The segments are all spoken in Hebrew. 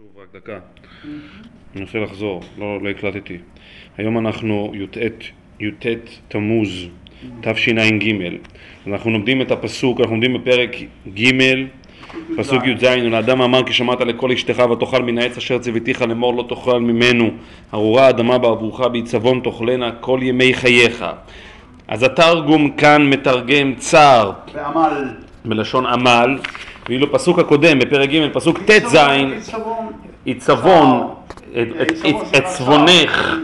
שוב רק דקה. אני רוצה לחזור, לא, לא הקלטתי. היום אנחנו י"ט, י"ט תמוז, תשע"ג. אנחנו לומדים את הפסוק, אנחנו לומדים בפרק ג', פסוק י"ז, ולאדם אמר כי שמעת לכל אשתך ותאכל מן העץ אשר ציוויתיך לאמור לא תאכל ממנו, ארורה האדמה בעבורך בעיצבון תאכלנה כל ימי חייך. אז התרגום כאן מתרגם צער ועמל. בלשון עמל, ואילו פסוק הקודם בפרק ג', פסוק ט"ז, עיצבון. את- צבונך.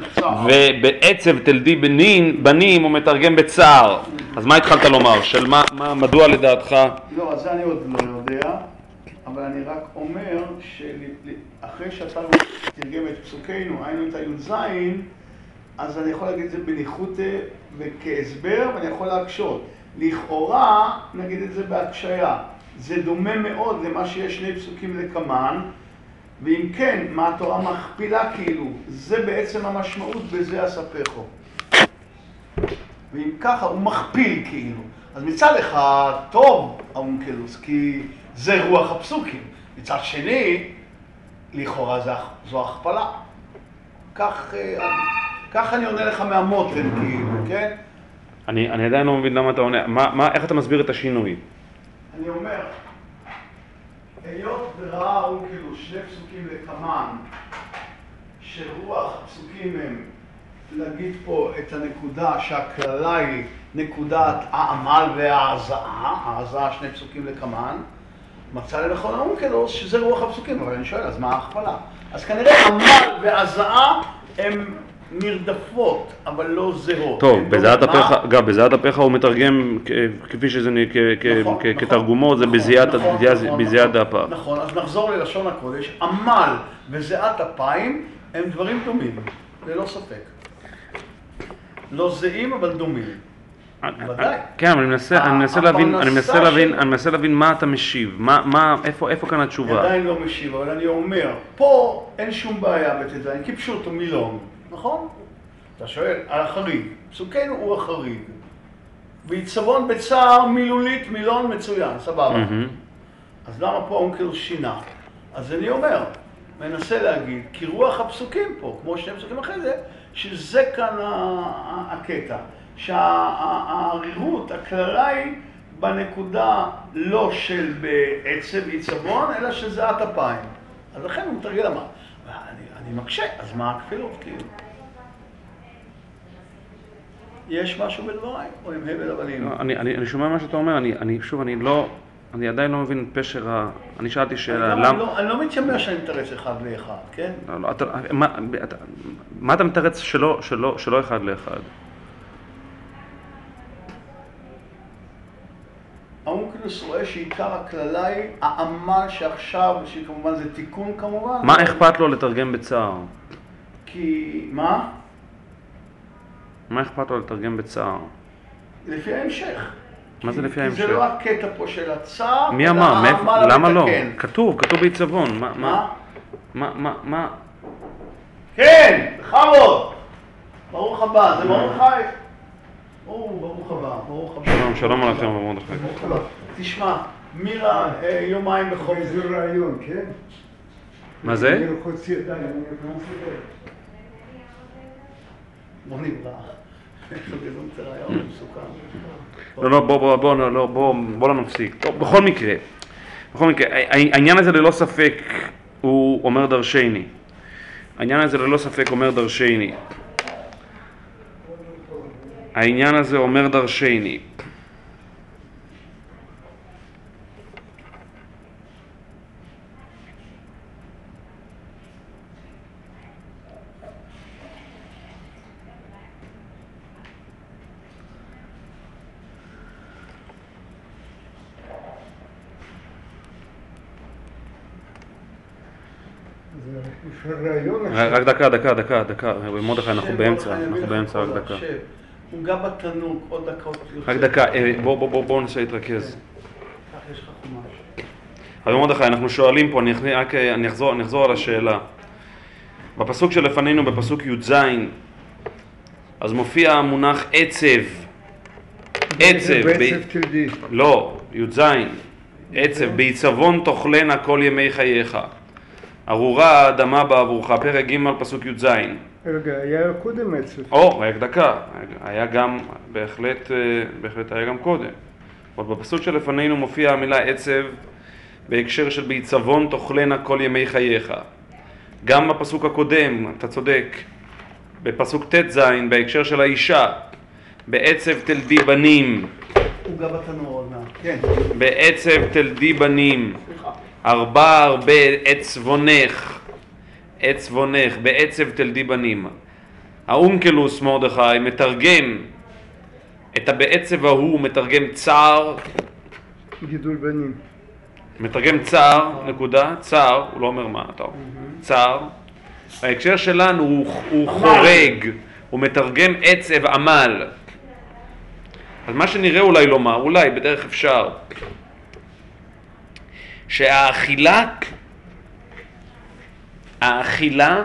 ובעצב תלדי בנין, בנים הוא מתרגם בצער. אז מה התחלת לומר? של מה, מה- מדוע לדעתך? לא, אז זה אני עוד לא יודע, אבל אני רק אומר שאחרי שאתה תרגם את פסוקינו, היינו את הי"ז, אז אני יכול להגיד את זה בניחותא וכהסבר, ואני יכול להקשות. לכאורה, נגיד את זה בהקשיה, זה דומה מאוד למה שיש שני פסוקים לקמן, ואם כן, מה התורה מכפילה כאילו, זה בעצם המשמעות בזה אספךו. ואם ככה, הוא מכפיל כאילו. אז מצד אחד, טוב האונקלוס, כי זה רוח הפסוקים. מצד שני, לכאורה זה, זו הכפלה. כך, אה, כך אני עונה לך מהמותן, כאילו, כן? אני, אני עדיין לא מבין למה אתה עונה, מה, מה, איך אתה מסביר את השינוי? אני אומר, היות וראה האונקלוס שני פסוקים לקמן, שרוח הפסוקים הם להגיד פה את הנקודה שהקללה היא נקודת העמל וההזעה, ההזעה שני פסוקים לקמן, מצא לנכון האונקלוס שזה רוח הפסוקים, אבל אני שואל, אז מה ההכפלה? אז כנראה עמל והזעה הם נרדפות, אבל לא זהות. טוב, הם בזיעת מה? אגב, בזיעת אפיך הוא מתרגם כפי שזה נ- כ- כ- נכון, נכון, כתרגומו, זה נכון, בזיעת בזיעת- נכון, אז נחזור ללשון הקודש. עמל וזיעת אפיים הם דברים דומים, ללא ספק. לא זהים, אבל דומים. כן, אבל אני מנסה, להבין, מה אתה משיב, איפה, כאן התשובה? עדיין לא משיב, אבל אני אומר, פה אין שום בעיה בט"ז, כי פשוט הוא מילון, נכון? אתה שואל, על החריג. פסוקנו הוא החריג. ועיצבון בצער מילולית מילון מצוין, סבבה. מהמם. אז למה פה האונקל שינה? אז אני אומר, מנסה להגיד, כי רוח הפסוקים פה, כמו שני פסוקים אחרי זה, שזה כאן הקטע. שהערירות, הקללה היא בנקודה לא של בעצב עיצבון, אלא של זיעת אפיים. אז לכן הוא מתרגל אמר. אני, אני מקשה, אז מה הכפילות כאילו? יש משהו בדבריי? או עם הבל הבלים? לא, אני, אני, אני שומע מה שאתה אומר, אני, אני שוב, אני לא, אני עדיין לא מבין את פשר ה... אני שאלתי שאלה, אני, למה... לא, אני לא מתיימר שאני מתרץ אחד לאחד, כן? לא, לא, אתה, מה, אתה, מה אתה מתרץ שלא, שלא, שלא אחד לאחד? האונקלוס רואה שעיקר הקללה היא העמל שעכשיו, שכמובן זה תיקון כמובן. מה אכפת לו לתרגם בצער? כי, מה? מה אכפת לו לתרגם בצער? לפי ההמשך. מה זה כי- לפי כי ההמשך? זה לא הקטע פה של הצער, מי אמר? למה לא? המתקן. כתוב, כתוב בעיצבון. מה, מה? מה, מה? כן, בכבוד. ברוך הבא, זה ברוך חי. או, ברוך הבא, ברוך הבא. שלום, שלום עליכם ומרדכי. תשמע, מירה אה, יומיים בחופש. איזה רעיון, כן? מה זה? אני חוצי ידיים, אני לא מסוגל. בוא מסוכן. לא, לא, בוא, בוא, בוא, לא, בוא, בוא לא נפסיק. טוב, בכל מקרה, בכל מקרה, הע- העניין הזה ללא ספק הוא אומר דרשני. העניין הזה ללא ספק אומר דרשני. העניין הזה אומר דרשני. זה יש רעיון רק דקה, דקה, דקה, דקה, מרדכי, אנחנו באמצע, אנחנו באמצע, רק דקה. הוא גם בתנור, עוד דקות יוצא. רק דקה, אה, בוא, בוא, בוא, בוא ננסה להתרכז. לך חומש. רבי מרדכי, אנחנו שואלים פה, אני אה, אני אחזור, על השאלה. בפסוק שלפנינו, בפסוק י"ז, אז מופיע המונח עצב. עצב. בעצב תלדי. לא, י"ז, עצב, בעיצבון תאכלנה כל ימי חייך. ארורה האדמה בעבורך, פרק ג' פסוק י"ז. רגע, היה קודם עצב. או, רק דקה, היה גם, בהחלט, אה, בהחלט היה גם קודם. עוד בפסוק שלפנינו מופיעה המילה עצב בהקשר של בעיצבון תאכלנה כל ימי חייך. גם בפסוק הקודם, אתה צודק, בפסוק ט"ז, בהקשר של האישה, בעצב תלדי בנים, הוא גם בתנור עוד מעט. כן, בעצב תלדי בנים, סליחה. ארבע הרבה עצבונך, עצבונך, בעצב תלדי בנים. האונקלוס מרדכי מתרגם את הבעצב ההוא, הוא מתרגם צער, גידול בנים. מתרגם צער, נקודה, צער, הוא לא אומר מה, טוב, צער. בהקשר שלנו הוא, הוא. חורג, הוא מתרגם עצב עמל. אז מה שנראה אולי לומר, אולי בדרך אפשר, שהאכילה, האכילה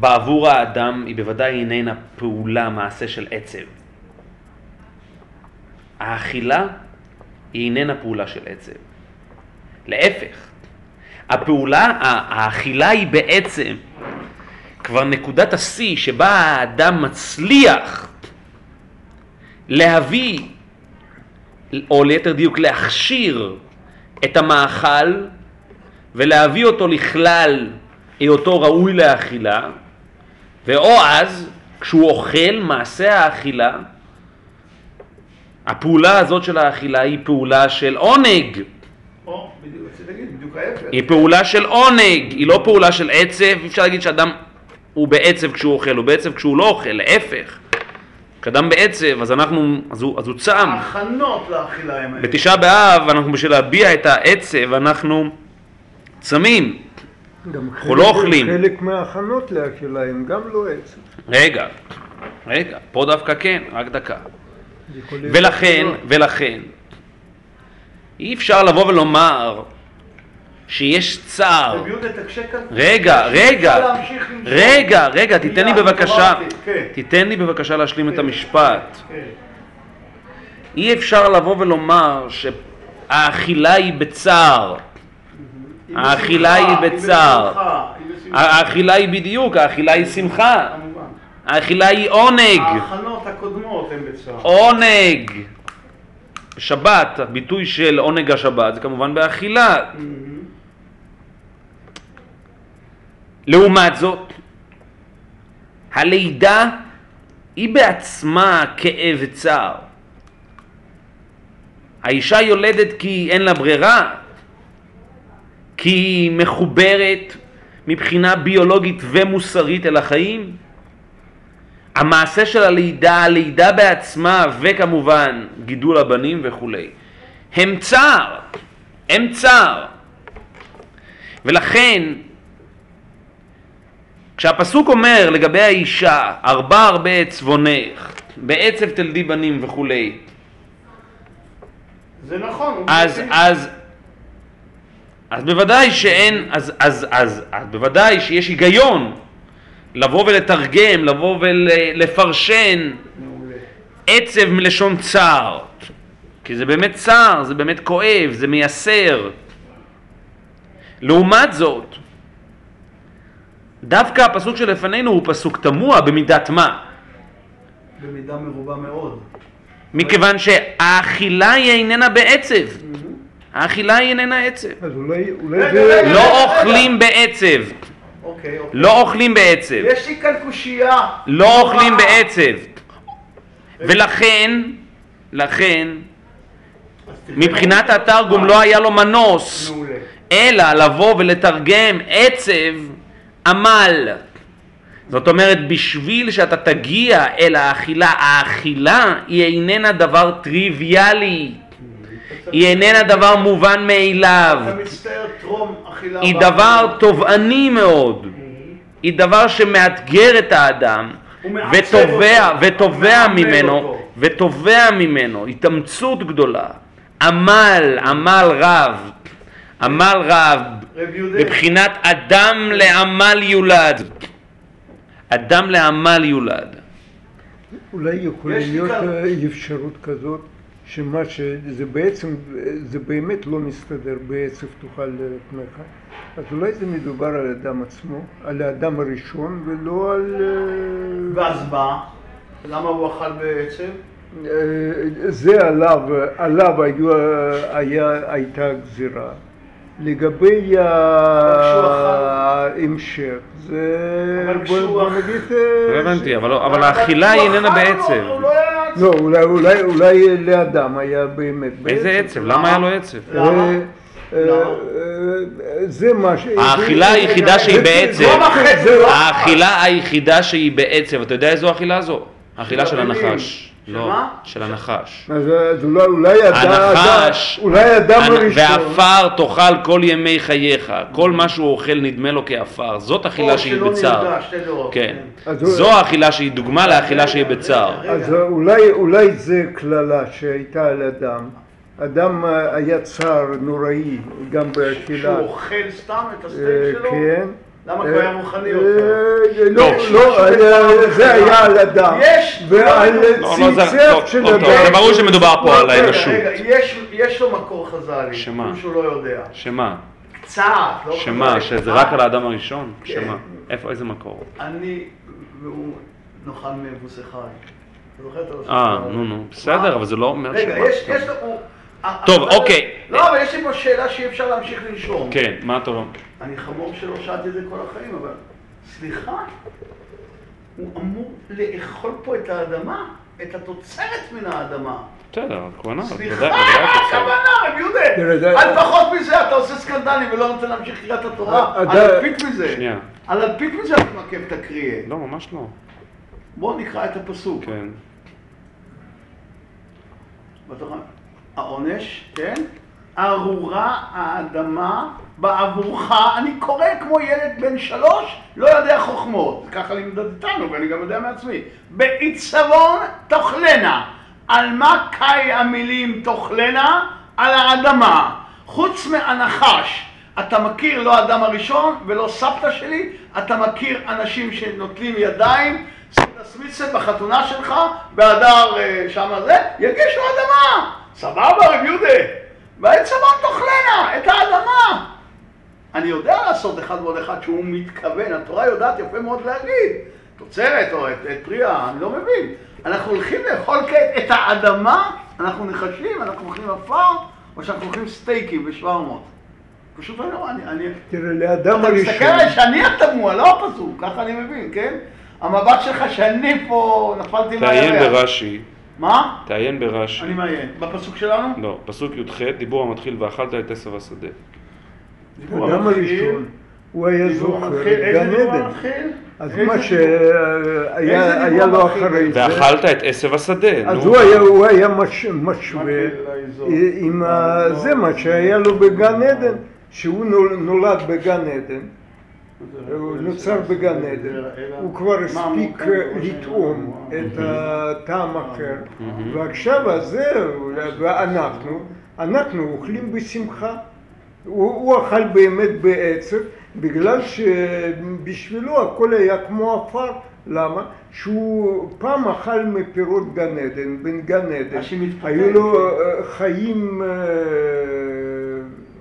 בעבור האדם היא בוודאי איננה פעולה, מעשה של עצב. האכילה היא איננה פעולה של עצב. להפך, הפעולה, האכילה היא בעצם כבר נקודת השיא שבה האדם מצליח להביא, או ליתר דיוק להכשיר את המאכל ולהביא אותו לכלל היותו ראוי לאכילה, ואו אז, כשהוא אוכל, מעשה האכילה, הפעולה הזאת של האכילה היא פעולה של עונג. או, בדיוק, רציתי להגיד, בדיוק ההפך. היא פעולה של עונג, היא לא פעולה של עצב, אפשר להגיד שאדם הוא בעצב כשהוא אוכל, הוא בעצב כשהוא לא אוכל, להפך. כשאדם בעצב, אז אנחנו, אז הוא, אז הוא צם. ההכנות לאכילה הם האלה. בתשעה באב, אנחנו בשביל להביע את העצב, אנחנו צמים. גם אנחנו לא אוכלים. חלק מההכנות לאכילה הם גם לא עצב. רגע, רגע, פה דווקא כן, רק דקה. ולכן, לא. ולכן, אי אפשר לבוא ולומר שיש צער. רגע, רגע. רגע, רגע, תיתן לי בבקשה. תיתן לי בבקשה להשלים את המשפט. אי אפשר לבוא ולומר שהאכילה היא בצער. עם האכילה היא בצער. האכילה היא בדיוק, האכילה היא שמחה. האכילה היא עונג. ההכנות הקודמות הן בצער. עונג. בשבת, הביטוי של עונג השבת זה כמובן באכילה. לעומת זאת, הלידה היא בעצמה כאב וצער. האישה יולדת כי אין לה ברירה, כי היא מחוברת מבחינה ביולוגית ומוסרית אל החיים. המעשה של הלידה, הלידה בעצמה וכמובן גידול הבנים וכולי, הם צער, הם צער. ולכן כשהפסוק אומר לגבי האישה, ארבע הרבה עצבונך, בעצב תלדי בנים וכולי, זה נכון. אז. אז, אז בוודאי שאין, אז, אז, אז, אז בוודאי שיש היגיון לבוא ולתרגם, לבוא ולפרשן. עצב מלשון צער, כי זה באמת צער, זה באמת כואב, זה מייסר. לעומת זאת, דווקא הפסוק שלפנינו הוא פסוק תמוה במידת מה, במידה מרובה מאוד. מכיוון שהאכילה היא איננה בעצב, האכילה היא איננה עצב. זה... רגע. לא אוכלים בעצב, אוקיי, אוקיי. לא אוכלים בעצב, יש לי כאן קושייה. לא אוכלים. בעצב, ולכן, לכן. מבחינת התרגום לא היה לו מנוס. אלא לבוא ולתרגם עצב עמל. זאת אומרת, בשביל שאתה תגיע אל האכילה, האכילה היא איננה דבר טריוויאלי, היא איננה דבר מובן מאליו, אתה מצטער טרום אכילה. היא. דבר תובעני מאוד, היא דבר שמאתגר את האדם ותובע, ממנו. ותובע ממנו התאמצות גדולה, עמל, עמל רב, עמל רב. בבחינת אדם לעמל יולד. אדם לעמל יולד. אולי יכולה להיות אה, אפשרות כזאת שמה שזה בעצם, זה באמת לא מסתדר בעצב תאכל לחמך, אז אולי זה מדובר על האדם עצמו, על האדם הראשון ולא על... אה, ואז מה? למה הוא אכל בעצב? אה, זה עליו, עליו היו, היה, הייתה גזירה. לגבי ההמשך, זה... אבל בוא נגיד... לא אה, הבנתי, אבל אבל האכילה היא איננה בעצב. לא עצב. לא, אולי, לאדם היה באמת איזה עצב? למה היה לו עצב? אה, אה? אה, זה מה ש... האכילה היחידה שהיא בעצב. לא לא. האכילה היחידה שהיא בעצב, אתה יודע איזו אכילה זו? האכילה של. הנחש. של לא, מה? של הנחש. אז אז אולי, אולי אדם, הנחש, אדם- אולי אדם הנ- הראשון, ועפר תאכל כל ימי חייך, כל מה שהוא אוכל נדמה לו כעפר, זאת אכילה שהיא בצער. כן. הוא- זו האכילה שהיא דוגמה לאכילה שהיא בצער. אז אולי, אולי זה קללה שהייתה על אדם. אדם אה, היה צער נוראי גם באכילה. שהוא אוכל סתם את אה, הסטייק שלו? כן. למה הוא היה מוכן להיות. לא, לא, זה היה על אדם. יש- ועל לא, לא, טוב, של אדם. זה ברור שמדובר פה על רגע, האנושות. רגע, יש- יש לו מקור חז"לי, שמה? שהוא לא יודע. שמה? קצת, לא שמה? חז"לי, שזה. רק על האדם הראשון? כן. שמה? איפה, איזה מקור? אני, והוא נאכל מאבוסי חי. אה, נו נו, בסדר, אבל זה לא אומר רגע, שמה. יש, יש לו... הוא- טוב, אוקיי. לא, אבל יש לי פה שאלה שאי אפשר להמשיך לנשום. כן, מה אתה אומר? אני חמור שלא שאלתי את זה כל החיים, אבל סליחה, הוא אמור לאכול פה את האדמה, את התוצרת מן האדמה. בסדר, הכוונה, סליחה, מה. הכוונה, רב יהודה? על פחות מזה אתה עושה סקנדלים ולא נותן להמשיך קריאת התורה. אה, על אתה- אלפית מזה. שנייה. על אלפית מזה אתה מעכב את הקריאה. לא, ממש לא. בואו נקרא את הפסוק. כן. בתוך ה- העונש, כן? ארורה האדמה בעבורך, אני קורא כמו ילד בן שלוש, לא יודע חוכמות. ככה לימדו אותנו, ואני גם יודע מעצמי. בעיצבון תאכלנה. על מה קאי המילים תאכלנה? על האדמה. חוץ מהנחש. אתה מכיר לא האדם הראשון ולא סבתא שלי, אתה מכיר אנשים שנוטלים ידיים, סמיצה בחתונה שלך, באדר אה, שמה זה, יגישו אדמה. סבבה, רב יהודה. בעצמון תאכלנה, את האדמה. אני יודע לעשות אחד ועוד אחד שהוא מתכוון, התורה יודעת יפה מאוד להגיד, תוצרת או את, את פרי, אני לא מבין. אנחנו הולכים לאכול כעת את האדמה, אנחנו נחשים, אנחנו אוכלים עפר, או שאנחנו אוכלים סטייקים ושווארמות. פשוט אני לא, אני, אני... תראה, לאדם אתה מסתכל הראשון, עליי שאני התמוה, לא הפסוק, ככה אני מבין, כן? המבט שלך שאני פה נפלתי תעיין מהירח. ברש"י, מה? תעיין ברש"י. אני מעיין. בפסוק שלנו? לא, פסוק י"ח, דיבור המתחיל ואכלת את עשב השדה. דיבור המתחיל. הוא היה זוכר גן עדן. אז מה? שהיה לו? אחרי זה, ואכלת את עשב השדה. אז הוא? היה, משווה. עם זה מה שהיה לו בגן עדן, שהוא נול- נולד בגן עדן, הוא נוצר בגן עדן, הוא כבר הספיק לטעום את הטעם אחר, ועכשיו זהו, ואנחנו, אנחנו אוכלים בשמחה. הוא, הוא אכל באמת בעצב, בגלל שבשבילו הכל היה כמו עפר. למה? שהוא פעם אכל מפירות גן עדן, בן גן עדן. היו לו. אה, חיים, אה,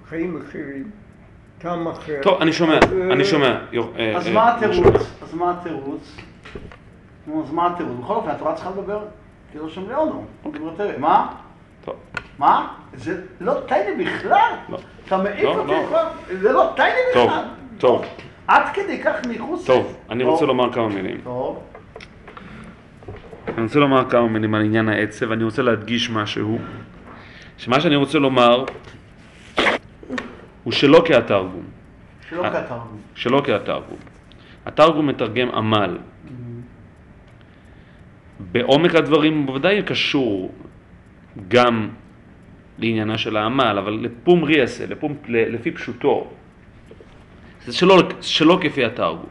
חיים אחרים, טעם אחר. טוב, אני שומע, אה, אני שומע. יור- אה, אז אה, מה אני. התירוץ? אז מה התירוץ? נו, אז מה התירוץ? בכל אופן, התורה צריכה לדבר, כי לא שם ליאונו. מה? טוב. מה? זה לא טייני בכלל? לא. אתה מעיף לא, אותי לא. כבר? זה לא טייני טוב, בכלל. טוב, עד כדי כך מחוץ... טוב, אני רוצה טוב. לומר כמה מילים. טוב. אני רוצה לומר כמה מילים על עניין העצב, ואני רוצה להדגיש משהו, שמה שאני רוצה לומר הוא שלא כהתרגום, שלא אה. כתבנו. שלא כהתרגום. התרגום מתרגם עמל. בעומק הדברים הוא בוודאי קשור גם לעניינה של העמל, אבל לפום ריאסה, לפום, לפי פשוטו, זה שלא, שלא כפי התרגום.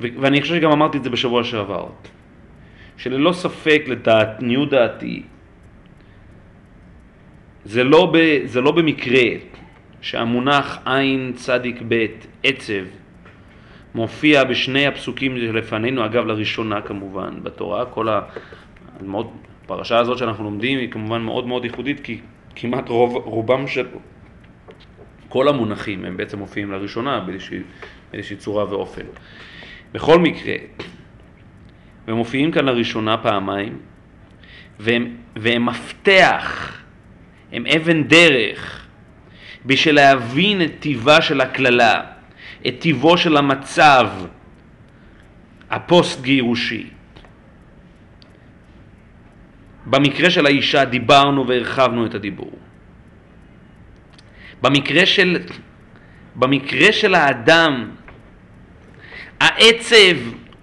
ואני חושב שגם אמרתי את זה בשבוע שעבר, שללא ספק לעניות דעתי, זה לא, ב, זה לא במקרה שהמונח עין צדיק ב' עצב מופיע בשני הפסוקים שלפנינו, אגב לראשונה כמובן בתורה, כל הפרשה הזאת שאנחנו לומדים היא כמובן מאוד מאוד ייחודית, כי כמעט רוב, רובם של כל המונחים הם בעצם מופיעים לראשונה באיזושהי צורה ואופן. בכל מקרה, הם מופיעים כאן לראשונה פעמיים, והם, והם מפתח, הם אבן דרך, בשביל להבין את טיבה של הקללה, את טיבו של המצב הפוסט גירושי. במקרה של האישה דיברנו והרחבנו את הדיבור. במקרה של, במקרה של האדם, העצב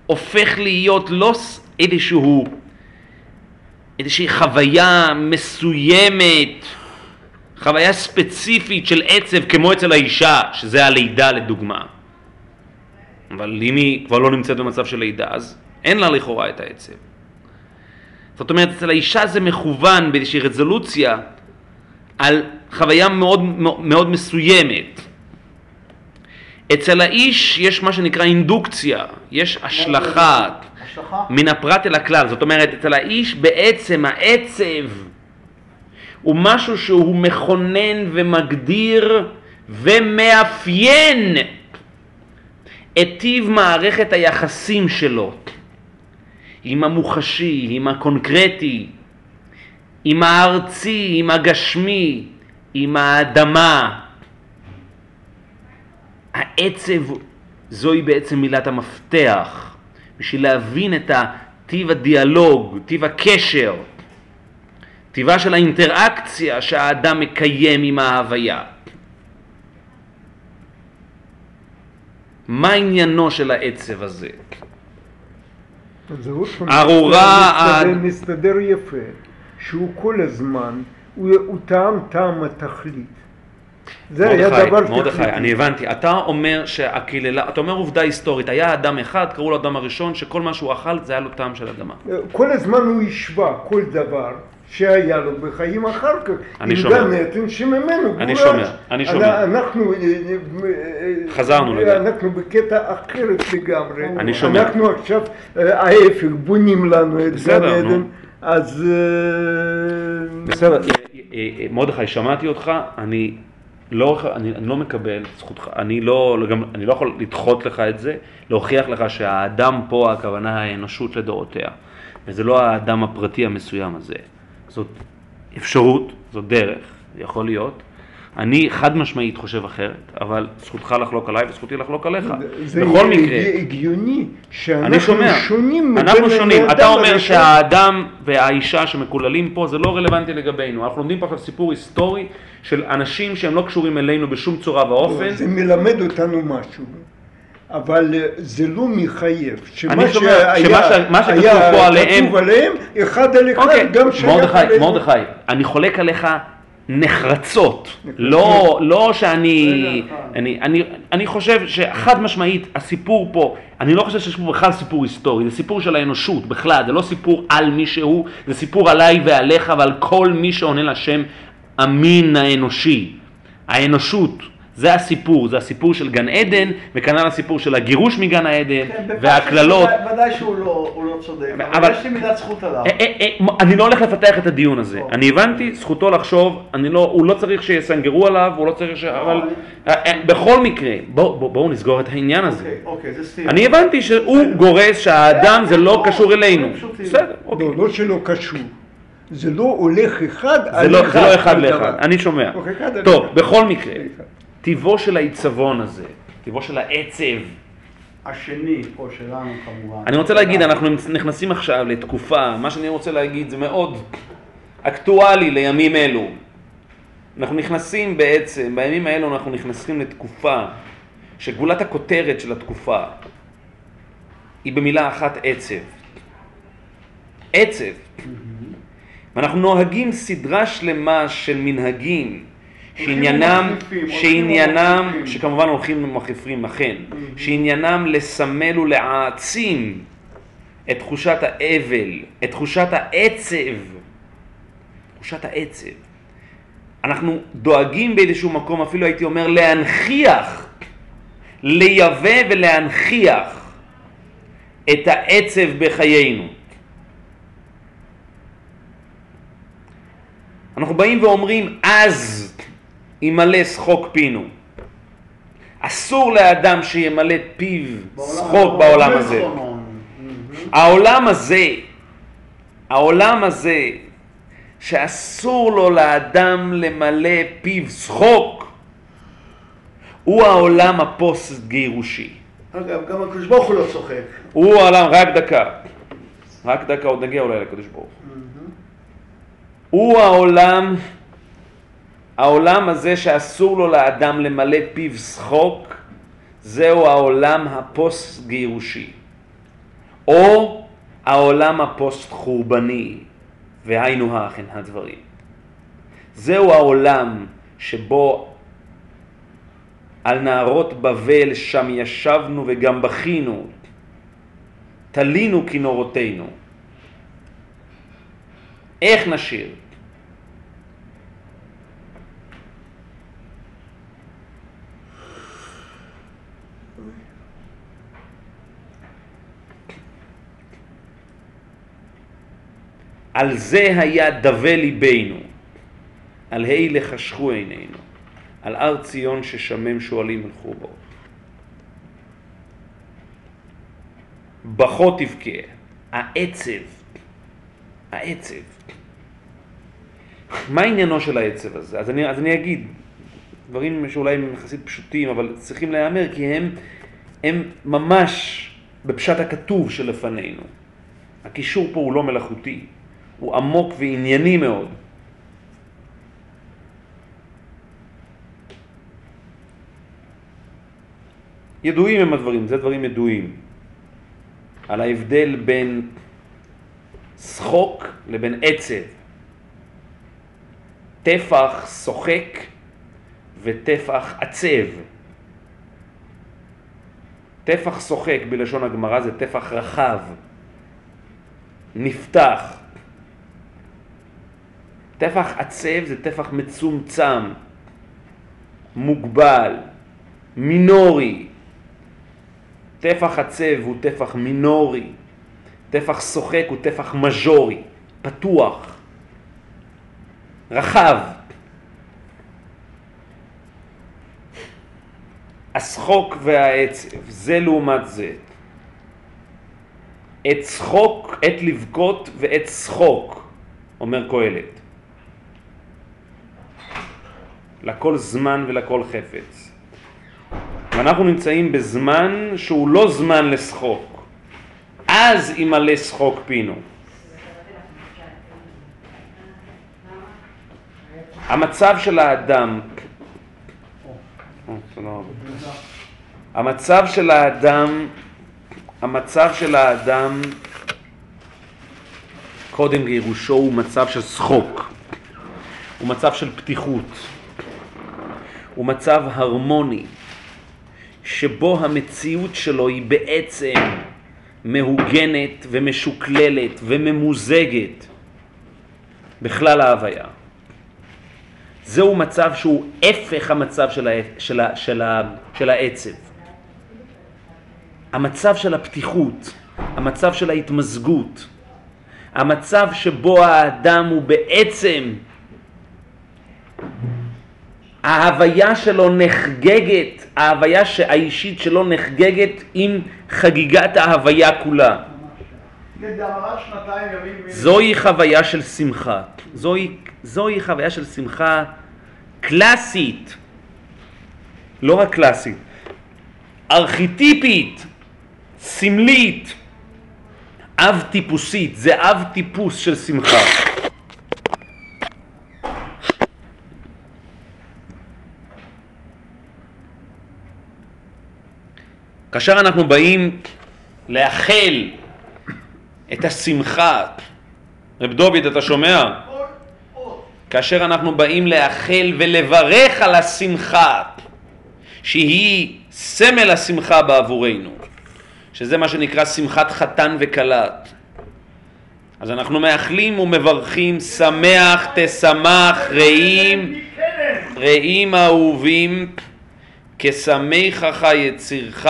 הופך להיות לא איזשהו, איזושהי חוויה מסוימת, חוויה ספציפית של עצב כמו אצל האישה, שזה הלידה לדוגמה. אבל אם היא כבר לא נמצאת במצב של לידה, אז אין לה לכאורה את העצב. זאת אומרת, אצל האישה זה מכוון באיזושהי רזולוציה על חוויה מאוד, מאוד מסוימת. אצל האיש יש מה שנקרא אינדוקציה, יש השלכה מן הפרט אל הכלל. זאת אומרת, אצל האיש בעצם העצב הוא משהו שהוא מכונן ומגדיר ומאפיין את טיב מערכת היחסים שלו. עם המוחשי, עם הקונקרטי, עם הארצי, עם הגשמי, עם האדמה. העצב זוהי בעצם מילת המפתח בשביל להבין את טיב הדיאלוג, טיב הקשר, טיבה של האינטראקציה שהאדם מקיים עם ההוויה. מה עניינו של העצב הזה? ארורה... מסתדר יפה, שהוא כל הזמן, הוא, הוא טעם טעם התכלית. זה היה דבר. מרדכי, אני הבנתי. אתה אומר שהקיללה, אתה אומר עובדה היסטורית, היה אדם אחד, קראו לו אדם הראשון, שכל מה שהוא אכל זה היה לו טעם של אדמה. כל הזמן הוא השווה כל דבר. שהיה לו בחיים אחר כך, אני שומע. עם גן עדן שממנו אני שומע, אני שומע. אנחנו, אה, אה, חזרנו לזה. אנחנו בקטע אחרת לגמרי. אני שומע. אנחנו עכשיו, אה, ההפך, בונים לנו את גן עדן, אז... בסדר, מרדכי, שמעתי אותך, אני לא, אני, אני לא מקבל זכותך, אני לא, גם, אני לא יכול לדחות לך את זה, להוכיח לך שהאדם פה, הכוונה האנושות לדורותיה, וזה לא האדם הפרטי המסוים הזה. זאת אפשרות, זאת דרך, יכול להיות. אני חד משמעית חושב אחרת, אבל זכותך לחלוק עליי וזכותי לחלוק עליך. זה בכל מקרה. זה הגיוני שאנחנו שונים. אנחנו שונים. אתה אומר שהאדם והאישה שמקוללים פה זה לא רלוונטי לגבינו. אנחנו לומדים פה עכשיו סיפור היסטורי של אנשים שהם לא קשורים אלינו בשום צורה ואופן. זה מלמד אותנו משהו. אבל זה לא מחייב, שמה שהיה כתוב עליהם, אחד על אחד אוקיי. גם שייך עליהם. מרדכי, אני חולק עליך נחרצות, לא, לא שאני, אני, אני, אני חושב שחד משמעית הסיפור פה, אני לא חושב שיש פה בכלל סיפור היסטורי, זה סיפור של האנושות בכלל, זה לא סיפור על מישהו, זה סיפור עליי ועליך ועל כל מי שעונה לשם המין האנושי, האנושות. זה הסיפור, זה הסיפור של גן עדן, וכנ"ל הסיפור של הגירוש מגן העדן, כן, והקללות. ודאי שהוא לא, לא צודק, אבל יש לי מילת זכות עליו. אה, אה, אה, אני לא הולך לפתח את הדיון הזה. אני הבנתי, זכותו לחשוב, לא, הוא לא צריך שיסנגרו עליו, הוא לא צריך ש... אבל בכל מקרה, בואו נסגור את העניין הזה. אוקיי, אוקיי זה סטייה. אני הבנתי שהוא גורס שהאדם זה לא קשור אלינו. בסדר, אוקיי. לא, לא שלא קשור. זה לא הולך אחד על לא- אחד. זה לא אחד לאחד, אני שומע. טוב, בכל מקרה. טיבו של העיצבון הזה, טיבו של העצב. השני פה שלנו כמובן. אני רוצה להגיד, אנחנו נכנסים עכשיו לתקופה, מה שאני רוצה להגיד זה מאוד אקטואלי לימים אלו. אנחנו נכנסים בעצם, בימים האלו אנחנו נכנסים לתקופה שגבולת הכותרת של התקופה היא במילה אחת עצב. עצב. ואנחנו נוהגים סדרה שלמה של מנהגים שעניינם, שעניינם, שכמובן הולכים ומחריפים, אכן, שעניינם לסמל ולהעצים את תחושת האבל, את תחושת העצב, תחושת העצב. אנחנו דואגים באיזשהו מקום, אפילו הייתי אומר, להנכיח, לייבא ולהנכיח את העצב בחיינו. אנחנו באים ואומרים, אז ימלא שחוק פינו. אסור לאדם שימלא פיו שחוק בעולם הזה. העולם הזה, העולם הזה, שאסור לו לאדם למלא פיו שחוק, הוא העולם הפוסט גירושי. אגב, גם הקדוש ברוך הוא לא צוחק. הוא העולם, רק דקה. רק דקה, עוד נגיע אולי לקדוש ברוך הוא. הוא העולם, העולם הזה שאסור לו לאדם למלא פיו שחוק, זהו העולם הפוסט גירושי. או העולם הפוסט חורבני, והיינו הך הן הדברים. זהו העולם שבו על נהרות בבל שם ישבנו וגם בכינו, תלינו כינורותינו. איך נשיר? על זה היה דווה ליבנו, על אלה חשכו עינינו, על הר ציון ששמם שואלים הלכו בו. בכו תבכה, העצב, העצב. מה עניינו של העצב הזה? אז אני, אז אני אגיד, דברים שאולי הם יחסית פשוטים, אבל צריכים להיאמר כי הם, הם ממש בפשט הכתוב שלפנינו. הקישור פה הוא לא מלאכותי. הוא עמוק וענייני מאוד. ידועים הם הדברים, זה דברים ידועים. על ההבדל בין שחוק לבין עצב. טפח שוחק וטפח עצב. טפח שוחק בלשון הגמרא זה טפח רחב, נפתח, טפח עצב זה טפח מצומצם, מוגבל, מינורי. טפח עצב הוא טפח מינורי, טפח שוחק הוא טפח מז'ורי, פתוח, רחב. השחוק והעצב, זה לעומת זה. עת שחוק, עת לבכות ועת שחוק, אומר קהלת. לכל זמן ולכל חפץ. ואנחנו נמצאים בזמן שהוא לא זמן לשחוק. אז ימלא שחוק פינו. המצב של האדם, המצב של האדם, המצב של האדם קודם גירושו הוא מצב של שחוק, הוא מצב של פתיחות. הוא מצב הרמוני, שבו המציאות שלו היא בעצם מהוגנת ומשוקללת וממוזגת בכלל ההוויה. זהו מצב שהוא הפך המצב של, ה, של, ה, של, ה, של העצב. המצב של הפתיחות, המצב של ההתמזגות, המצב שבו האדם הוא בעצם ההוויה שלו נחגגת, ההוויה האישית שלו נחגגת עם חגיגת ההוויה כולה. זוהי חוויה של שמחה, זוהי, זוהי חוויה של שמחה קלאסית, לא רק קלאסית, ארכיטיפית, סמלית, אב טיפוסית, זה אב טיפוס של שמחה. כאשר אנחנו באים לאחל את השמחה, רב דוד, אתה שומע? כאשר אנחנו באים לאחל ולברך על השמחה, שהיא סמל השמחה בעבורנו, שזה מה שנקרא שמחת חתן וכלה. אז אנחנו מאחלים ומברכים, שמח תשמח רעים, רעים אהובים. כשמחך יצירך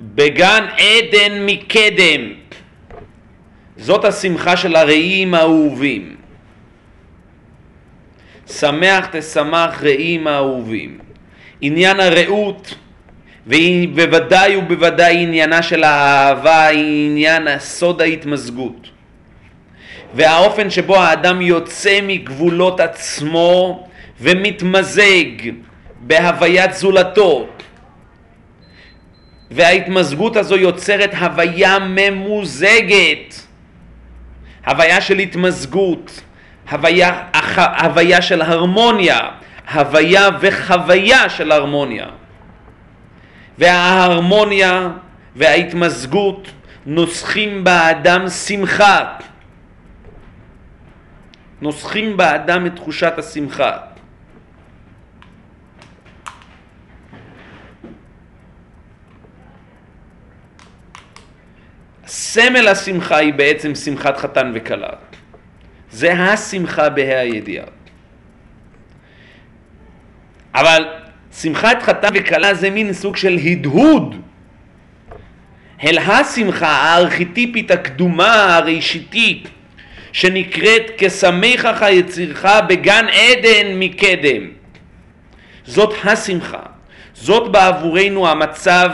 בגן עדן מקדם. זאת השמחה של הרעים האהובים. שמח תשמח רעים האהובים. עניין הרעות, ובוודאי ובוודאי עניינה של האהבה היא עניין הסוד ההתמזגות. והאופן שבו האדם יוצא מגבולות עצמו ומתמזג בהוויית זולתו. וההתמזגות הזו יוצרת הוויה ממוזגת, הוויה של התמזגות, הוויה, הוויה של הרמוניה, הוויה וחוויה של הרמוניה. וההרמוניה וההתמזגות נוסחים באדם שמחה, נוסחים באדם את תחושת השמחה. סמל השמחה היא בעצם שמחת חתן וכלה. זה השמחה בה"א הידיעה. אבל שמחת חתן וכלה זה מין סוג של הדהוד אל השמחה הארכיטיפית הקדומה הראשיתית שנקראת כשמחך יצירך בגן עדן מקדם. זאת השמחה, זאת בעבורנו המצב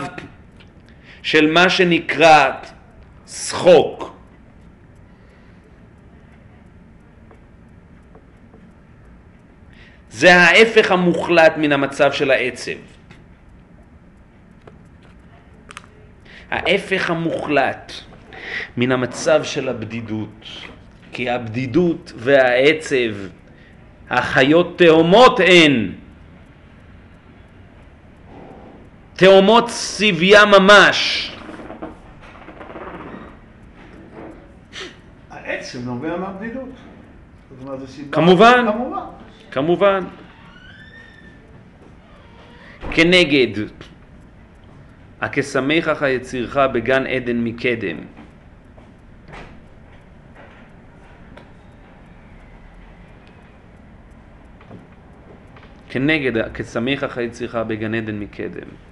של מה שנקרא שחוק. זה ההפך המוחלט מן המצב של העצב. ההפך המוחלט מן המצב של הבדידות. כי הבדידות והעצב, החיות תאומות הן. תאומות צביה ממש. העצב נובע מהבדידות. כמובן, כמובן. כנגד, הכשמחך יצירך בגן עדן מקדם. כנגד כשמחך יצירך בגן עדן מקדם.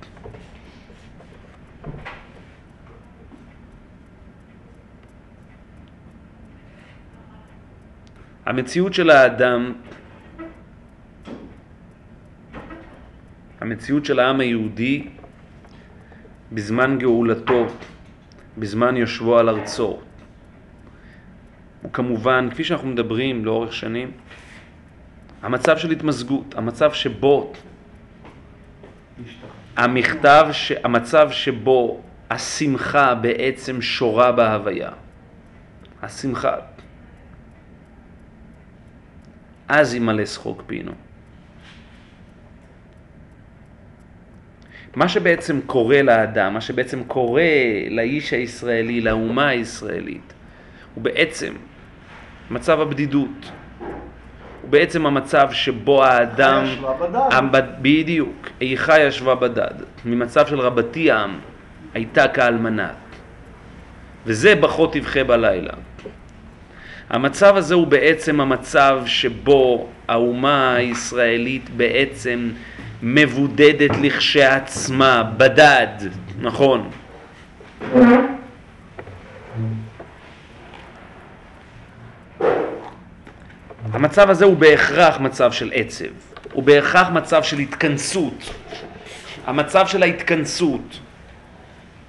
המציאות של האדם, המציאות של העם היהודי בזמן גאולתו, בזמן יושבו על ארצו, הוא כמובן, כפי שאנחנו מדברים לאורך שנים, המצב של התמזגות, המצב שבו המכתב, ש... המצב שבו השמחה בעצם שורה בהוויה. השמחה. אז ימלא שחוק פינו. מה שבעצם קורה לאדם, מה שבעצם קורה לאיש הישראלי, לאומה הישראלית, הוא בעצם מצב הבדידות. הוא בעצם המצב שבו האדם... איכה ישבה בדד. בדיוק. איכה ישבה בדד. ממצב של רבתי עם הייתה כאלמנה. וזה בכה תבכה בלילה. המצב הזה הוא בעצם המצב שבו האומה הישראלית בעצם מבודדת לכשעצמה, בדד, נכון. המצב הזה הוא בהכרח מצב של עצב, הוא בהכרח מצב של התכנסות, המצב של ההתכנסות,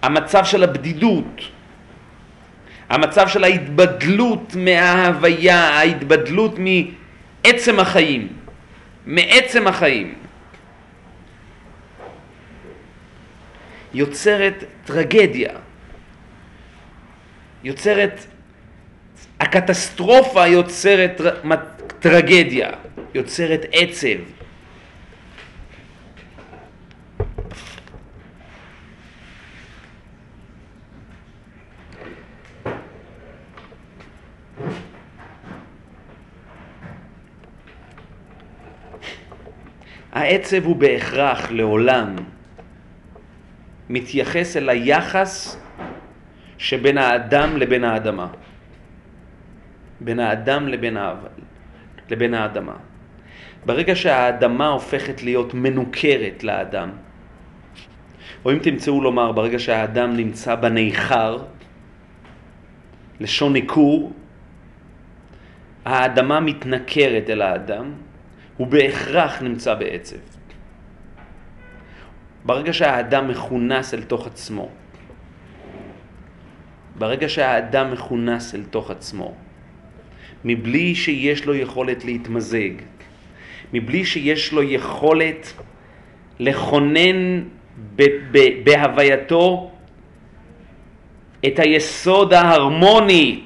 המצב של הבדידות, המצב של ההתבדלות מההוויה, ההתבדלות מעצם החיים, מעצם החיים, יוצרת טרגדיה, יוצרת, הקטסטרופה יוצרת טרגדיה, יוצרת עצב. העצב הוא בהכרח לעולם מתייחס אל היחס שבין האדם לבין האדמה. בין האדם לבין, האב... לבין האדמה. ברגע שהאדמה הופכת להיות מנוכרת לאדם, או אם תמצאו לומר, ברגע שהאדם נמצא בניכר, לשון ניכור, האדמה מתנכרת אל האדם, הוא בהכרח נמצא בעצב. ברגע שהאדם מכונס אל תוך עצמו, ברגע שהאדם מכונס אל תוך עצמו, מבלי שיש לו יכולת להתמזג, מבלי שיש לו יכולת לכונן בהווייתו את היסוד ההרמוני,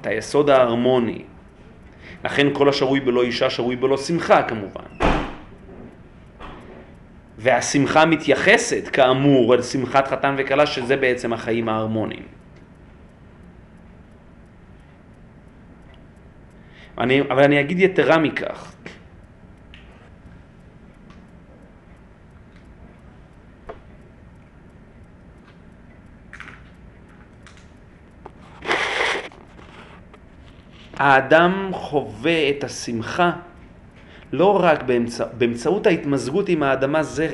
את היסוד ההרמוני. לכן כל השרוי בלא אישה שרוי בלא שמחה כמובן. והשמחה מתייחסת כאמור אל שמחת חתן וכלה שזה בעצם החיים ההרמוניים. אני, אבל אני אגיד יתרה מכך. האדם חווה את השמחה לא רק באמצע, באמצעות ההתמזגות עם האדמה, זה,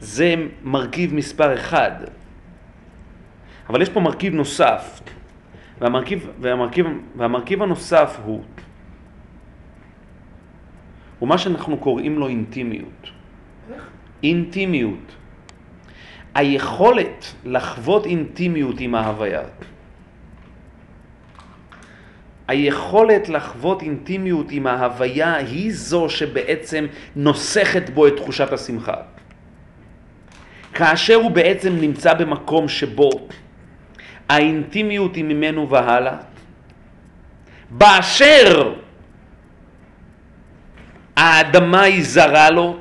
זה מרכיב מספר אחד. אבל יש פה מרכיב נוסף, והמרכיב, והמרכיב, והמרכיב הנוסף הוא, הוא מה שאנחנו קוראים לו אינטימיות. אינטימיות. היכולת לחוות אינטימיות עם ההוויה. היכולת לחוות אינטימיות עם ההוויה היא זו שבעצם נוסכת בו את תחושת השמחה. כאשר הוא בעצם נמצא במקום שבו האינטימיות היא ממנו והלאה, באשר האדמה היא זרה לו,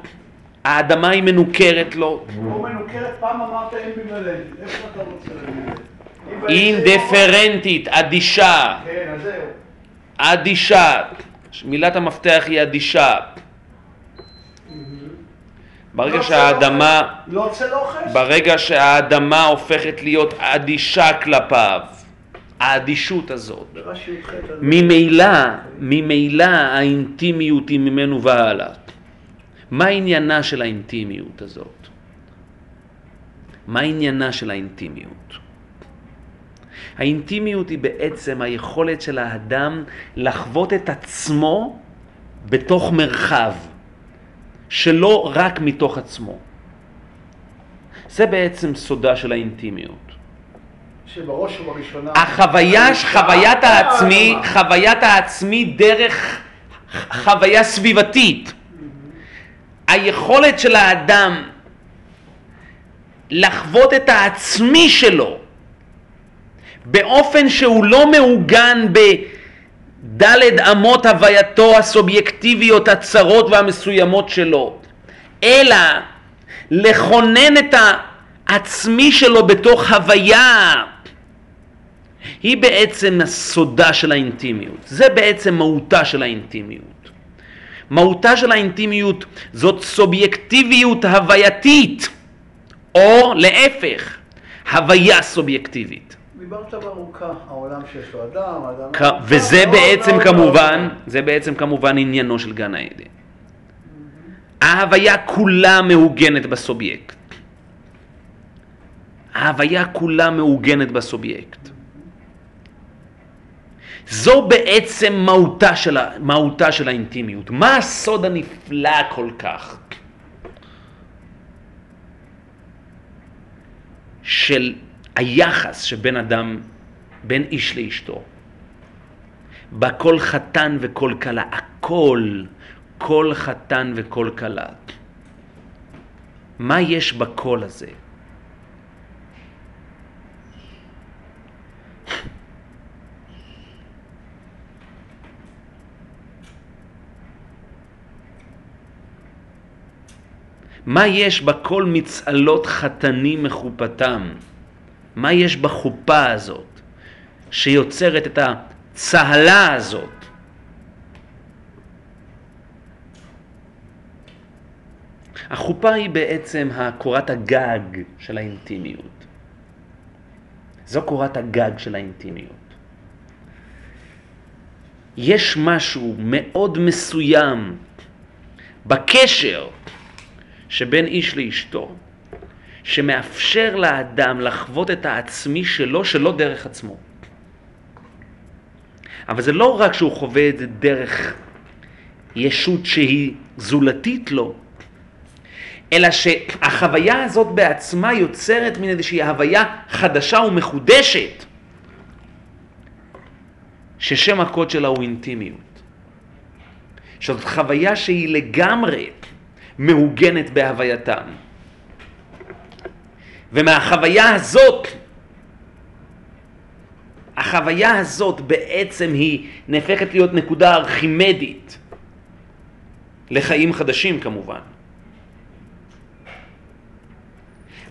האדמה היא מנוכרת לו. הוא מנוכרת, פעם אמרת אמביוולנטית, איפה אתה רוצה להגיד? אינדיפרנטית, אדישה. כן, אז זהו. אדישה. מילת המפתח היא אדישה. ברגע לא שהאדמה, לא צלוחש? ברגע שהאדמה הופכת להיות אדישה כלפיו, האדישות הזאת, ממילא, ממילא האינטימיות היא ממנו והלאה. מה עניינה של האינטימיות הזאת? מה עניינה של האינטימיות? האינטימיות היא בעצם היכולת של האדם לחוות את עצמו בתוך מרחב, שלא רק מתוך עצמו. זה בעצם סודה של האינטימיות. שבראש ובראשונה... החוויה, חוויית אה, העצמי, אה, חוויית העצמי דרך חוויה סביבתית. היכולת של האדם לחוות את העצמי שלו באופן שהוא לא מעוגן בדלת אמות הווייתו הסובייקטיביות הצרות והמסוימות שלו, אלא לכונן את העצמי שלו בתוך הוויה היא בעצם הסודה של האינטימיות. זה בעצם מהותה של האינטימיות. מהותה של האינטימיות זאת סובייקטיביות הווייתית, או להפך, הוויה סובייקטיבית. דיברת בארוכה, העולם שיש לו אדם, האדם... כ- וזה בעצם כמובן. זה בעצם כמובן עניינו של גן העדן. ההוויה כולה מעוגנת בסובייקט. ההוויה כולה מעוגנת בסובייקט. זו בעצם מהותה של, ה- מהותה של האינטימיות. מה הסוד הנפלא כל כך של היחס שבין אדם, בין איש לאשתו? בכל חתן וכל כלה, הכל, כל חתן וכל כלה. מה יש בקול הזה? מה יש בכל מצהלות חתנים מחופתם? מה יש בחופה הזאת שיוצרת את הצהלה הזאת? החופה היא בעצם קורת הגג של האינטימיות. זו קורת הגג של האינטימיות. יש משהו מאוד מסוים בקשר שבין איש לאשתו, שמאפשר לאדם לחוות את העצמי שלו, שלא דרך עצמו. אבל זה לא רק שהוא חווה את זה דרך ישות שהיא זולתית לו, אלא שהחוויה הזאת בעצמה יוצרת מין איזושהי הוויה חדשה ומחודשת, ששם הקוד שלה הוא אינטימיות. זאת חוויה שהיא לגמרי מעוגנת בהווייתם. ומהחוויה הזאת, החוויה הזאת בעצם היא נהפכת להיות נקודה ארכימדית לחיים חדשים כמובן.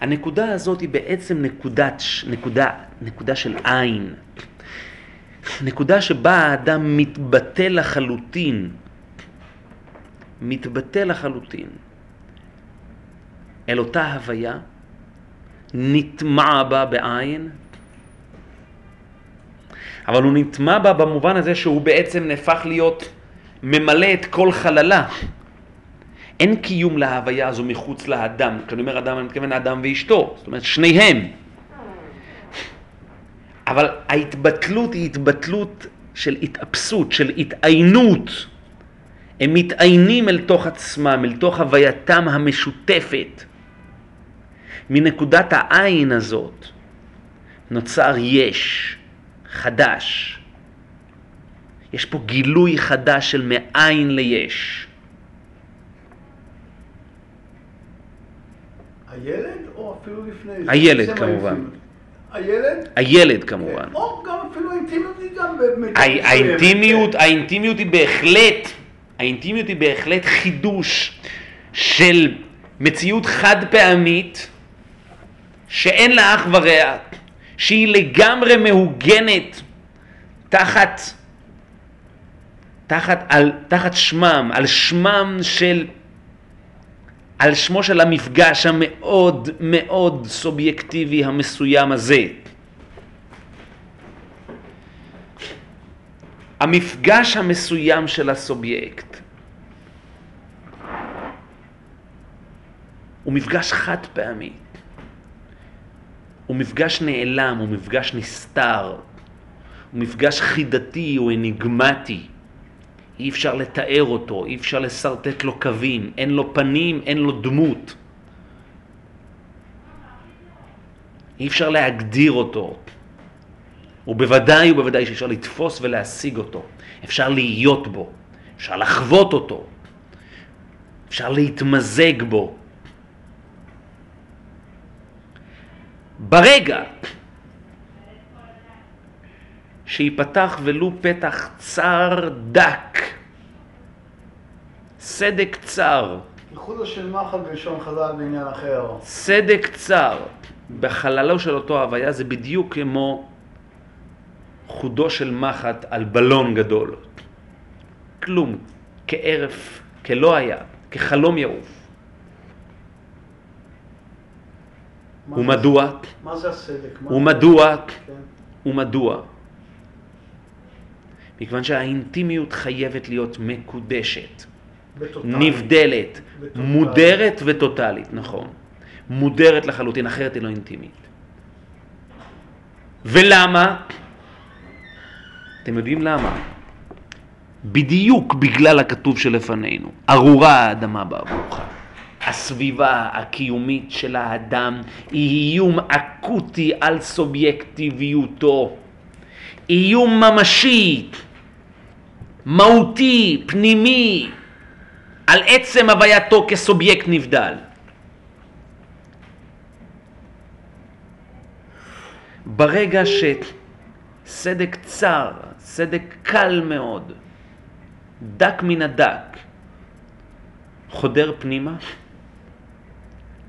הנקודה הזאת היא בעצם נקודת, נקודה, נקודה של עין. נקודה שבה האדם מתבטא לחלוטין, מתבטא לחלוטין אל אותה הוויה, נטמע בה בעין, אבל הוא נטמע בה במובן הזה שהוא בעצם נהפך להיות ממלא את כל חללה. אין קיום להוויה הזו מחוץ לאדם. כשאני אומר אדם, אני מתכוון לאדם ואשתו. זאת אומרת, שניהם. אבל ההתבטלות היא התבטלות של התאפסות, של התעיינות. הם מתעיינים אל תוך עצמם, אל תוך הווייתם המשותפת. מנקודת העין הזאת נוצר יש, חדש. יש פה גילוי חדש של מאין ליש. הילד או אפילו לפני זה? הילד כמובן. הילד? הילד כמובן. כן. או גם אפילו האינטימיות היא גם... האינטימיות, האינטימיות היא בהחלט, האינטימיות היא בהחלט חידוש של מציאות חד פעמית שאין לה אח ורע, שהיא לגמרי מהוגנת תחת, תחת, על, תחת שמם, על שמם של על שמו של המפגש המאוד מאוד סובייקטיבי המסוים הזה. המפגש המסוים של הסובייקט הוא מפגש חד פעמי, הוא מפגש נעלם, הוא מפגש נסתר, הוא מפגש חידתי, הוא אניגמטי. אי אפשר לתאר אותו, אי אפשר לשרטט לו קווים, אין לו פנים, אין לו דמות. אי אפשר להגדיר אותו. ובוודאי ובוודאי שאפשר לתפוס ולהשיג אותו. אפשר להיות בו, אפשר לחוות אותו, אפשר להתמזג בו. ברגע שיפתח ולו פתח צר דק, סדק צר. ייחודו של מחל בלשון חז"ל בעניין אחר. סדק צר בחללו של אותו הוויה זה בדיוק כמו חודו של מחט על בלון גדול. כלום, כערף, כלא היה, כחלום יעוף. ומדוע? מה זה הסדק? ומדוע? כן. ומדוע? מכיוון שהאינטימיות חייבת להיות מקודשת. נבדלת. מודרת וטוטלית, נכון. מודרת לחלוטין, אחרת היא לא אינטימית. ולמה? אתם יודעים למה? בדיוק בגלל הכתוב שלפנינו, ארורה האדמה בעבורך. הסביבה הקיומית של האדם היא איום אקוטי על סובייקטיביותו. איום ממשי, מהותי, פנימי, על עצם הווייתו כסובייקט נבדל. ברגע שסדק צר, סדק קל מאוד, דק מן הדק, חודר פנימה,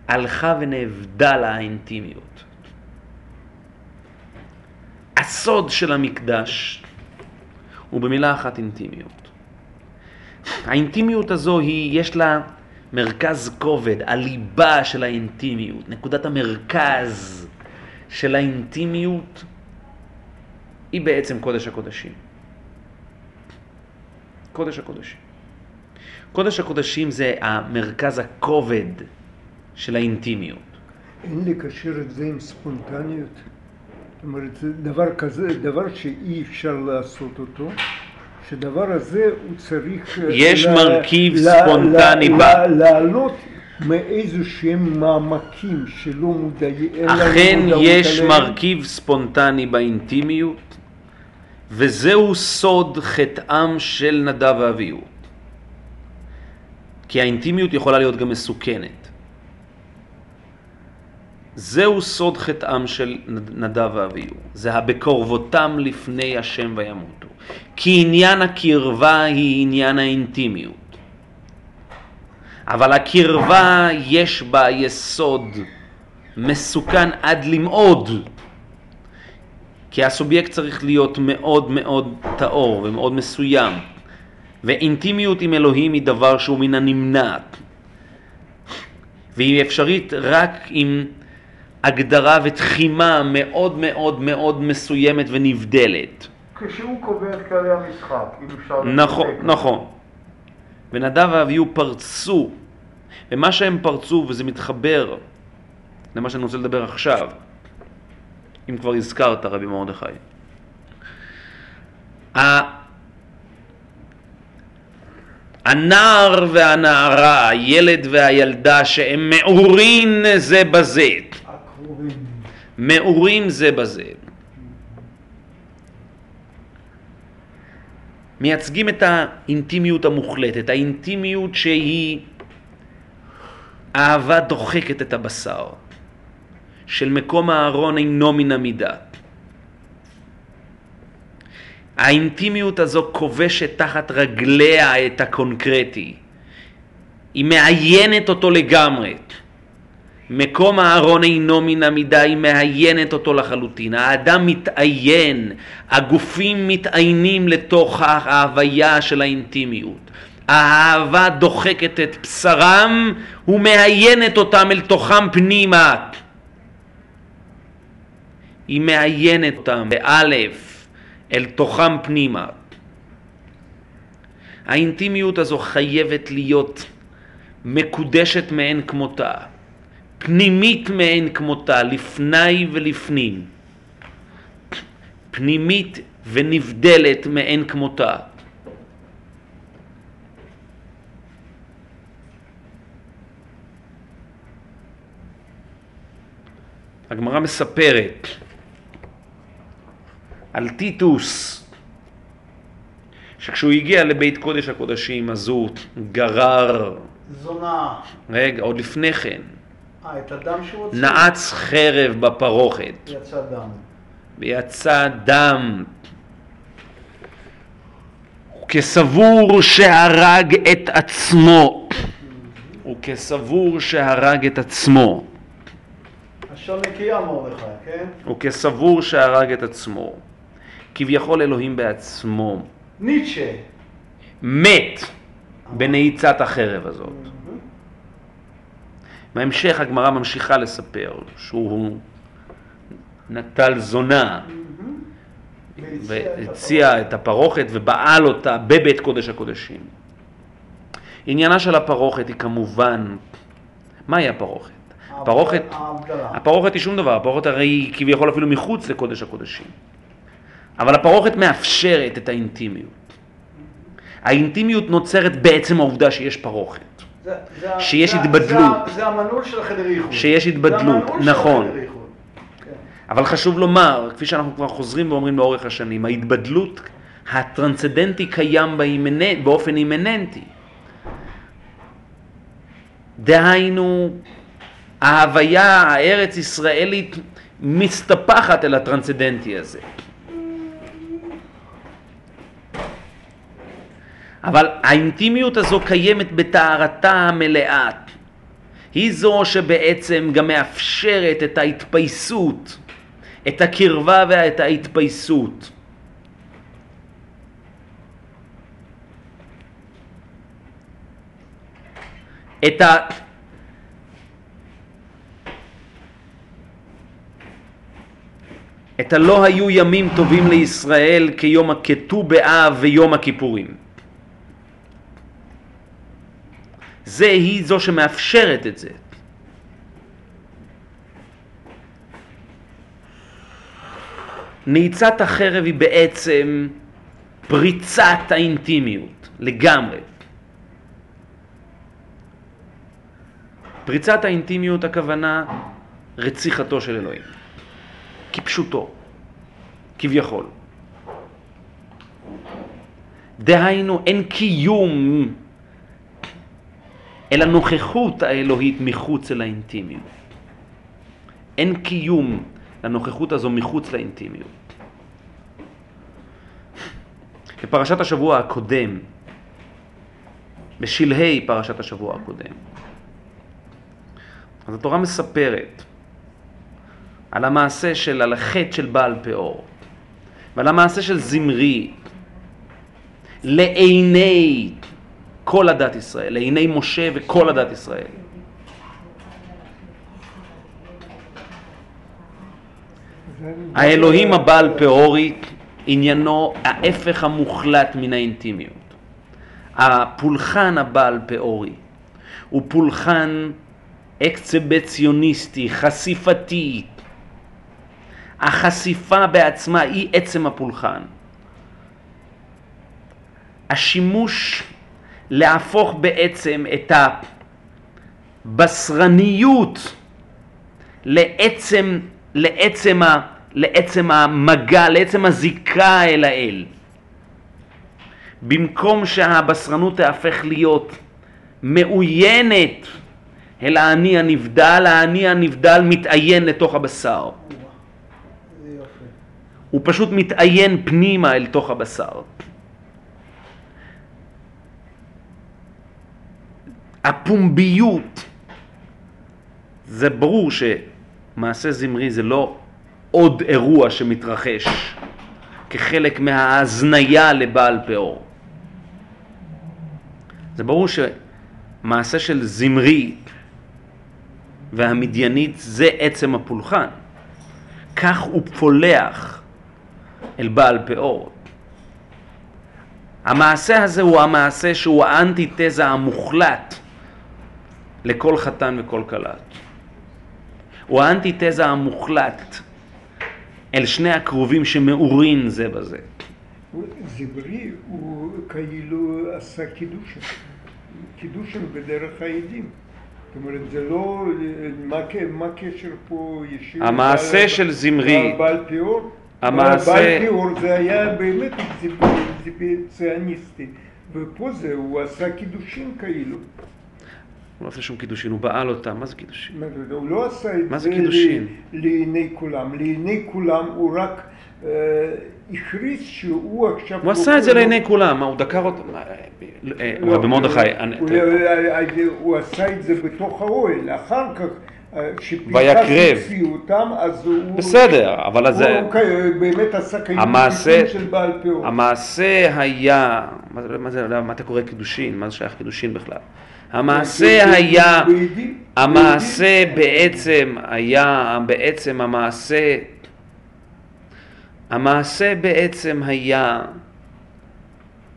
הלכה ונאבדה האינטימיות. הסוד של המקדש הוא במילה אחת אינטימיות. האינטימיות הזו היא, יש לה מרכז כובד, הליבה של האינטימיות, נקודת המרכז של האינטימיות היא בעצם קודש הקודשים. קודש הקודשים. קודש הקודשים זה המרכז הכובד של האינטימיות. אין לקשר את זה עם ספונטניות? זאת אומרת, זה דבר כזה, דבר שאי אפשר לעשות אותו, שדבר הזה הוא צריך... יש מרכיב ספונטני ב... לעלות מאיזה שהם מעמקים שלא מודעים... אכן יש מרכיב ספונטני באינטימיות, וזהו סוד חטאם של נדב ואביהו. כי האינטימיות יכולה להיות גם מסוכנת. זהו סוד חטאם של נדב ואביהו, זה הבקרבותם לפני השם וימותו. כי עניין הקרבה היא עניין האינטימיות. אבל הקרבה יש בה יסוד מסוכן עד למאוד, כי הסובייקט צריך להיות מאוד מאוד טהור ומאוד מסוים, ואינטימיות עם אלוהים היא דבר שהוא מן הנמנעת, והיא אפשרית רק עם הגדרה ותחימה מאוד מאוד מאוד מסוימת ונבדלת. כשהוא קובע את כללי המשחק, אם אפשר... נכון, נכון. ונדב ואביהו פרצו, ומה שהם פרצו, וזה מתחבר למה שאני רוצה לדבר עכשיו, אם כבר הזכרת רבי מרדכי. הנער והנערה, הילד והילדה, שהם מעורים זה בזה. מעורים זה בזה. מייצגים את האינטימיות המוחלטת, האינטימיות שהיא אהבה דוחקת את הבשר, של מקום הארון אינו מן המידה. האינטימיות הזו כובשת תחת רגליה את הקונקרטי. היא מעיינת אותו לגמרי. מקום הארון אינו מן המידה, היא מעיינת אותו לחלוטין. האדם מתעיין, הגופים מתעיינים לתוך ההוויה של האינטימיות. האהבה דוחקת את בשרם ומעיינת אותם אל תוכם פנימה. היא מעיינת אותם, באלף, אל תוכם פנימה. האינטימיות הזו חייבת להיות מקודשת מאין כמותה. פנימית מאין כמותה, לפני ולפנים. פנימית ונבדלת מאין כמותה. הגמרא מספרת על טיטוס, שכשהוא הגיע לבית קודש הקודשים אז הוא גרר... זונה. רגע, עוד לפני כן. אה, את הדם שהוא הוציא? נעץ חרב בפרוכת. יצא דם. ויצא דם. כסבור שהרג את עצמו. הוא כסבור שהרג את עצמו. לשון נקייה מרדכי, כן? הוא כסבור שהרג את עצמו. כביכול אלוהים בעצמו. ניטשה. מת בנעיצת החרב הזאת. בהמשך הגמרא ממשיכה לספר שהוא נטל זונה והציע את הפרוכת ובעל אותה בבית קודש הקודשים. עניינה של הפרוכת היא כמובן, מהי הפרוכת? הפרוכת, הפרוכת היא שום דבר, הפרוכת הרי היא כביכול אפילו מחוץ לקודש הקודשים. אבל הפרוכת מאפשרת את האינטימיות. האינטימיות נוצרת בעצם העובדה שיש פרוכת. זה, זה, שיש זה, התבדלות. זה, זה המנעול של החדר ייחוד. שיש התבדלות, נכון. כן. אבל חשוב לומר, כפי שאנחנו כבר חוזרים ואומרים לאורך השנים, ההתבדלות הטרנסצדנטי קיים באימננט, באופן אימננטי. דהיינו, ההוויה הארץ ישראלית מסתפחת אל הטרנסצדנטי הזה. אבל האינטימיות הזו קיימת בטהרתה המלאה. היא זו שבעצם גם מאפשרת את ההתפייסות, את הקרבה ואת ההתפייסות. את ה... את הלא היו ימים טובים לישראל כיום הכתו באב ויום הכיפורים. זה היא זו שמאפשרת את זה. נעיצת החרב היא בעצם פריצת האינטימיות, לגמרי. פריצת האינטימיות הכוונה רציחתו של אלוהים, כפשוטו, כביכול. דהיינו, אין קיום אל הנוכחות האלוהית מחוץ לאינטימיות. אין קיום לנוכחות הזו מחוץ לאינטימיות. בפרשת השבוע הקודם, בשלהי פרשת השבוע הקודם, אז התורה מספרת על המעשה של, על החטא של בעל פאור, ועל המעשה של זמרי, לעיני כל הדת ישראל, לעיני משה וכל הדת ישראל. האלוהים הבעל פאורי עניינו ההפך המוחלט מן האינטימיות. הפולחן הבעל פאורי הוא פולחן אקסבציוניסטי, חשיפתי. החשיפה בעצמה היא עצם הפולחן. השימוש להפוך בעצם את הבשרניות לעצם, לעצם, ה, לעצם המגע, לעצם הזיקה אל האל. במקום שהבשרנות תהפך להיות מעוינת אל האני הנבדל, האני הנבדל מתעיין לתוך הבשר. הוא פשוט מתעיין פנימה אל תוך הבשר. הפומביות, זה ברור שמעשה זמרי זה לא עוד אירוע שמתרחש כחלק מההזניה לבעל פאור. זה ברור שמעשה של זמרי והמדיינית זה עצם הפולחן. כך הוא פולח אל בעל פאור. המעשה הזה הוא המעשה שהוא האנטיתזה המוחלט לכל חתן וכל כלת. הוא האנטיתזה המוחלט אל שני הקרובים שמעורין זה בזה. זמרי הוא כאילו עשה קידושין, קידושין בדרך העדים. זאת אומרת, זה לא, מה הקשר פה ישיר? המעשה של זמרי, בעל פעור? המעשה... בעל פעור זה היה באמת אקזיביציוניסטי, ופה זה, הוא עשה קידושין כאילו. הוא לא עשה שום קידושין, הוא בעל אותם, מה זה קידושין? הוא לא עשה את זה זה? לעיני כולם, לעיני כולם הוא רק אה, הכריז שהוא עכשיו... הוא עשה את זה לעיני כולם, מה, הוא דקר אותם? אה, אה, לא, רבי מרדכי, הוא- אני- הוא- עשה את זה בתוך האוהל, אחר כך ויקרב. בסדר, אבל אז. הוא באמת עשה קידושין של בעל פיור. המעשה היה, מה אתה קורא קידושין? מה זה שייך קידושין בכלל? המעשה היה, המעשה בעצם היה, בעצם המעשה, המעשה בעצם היה,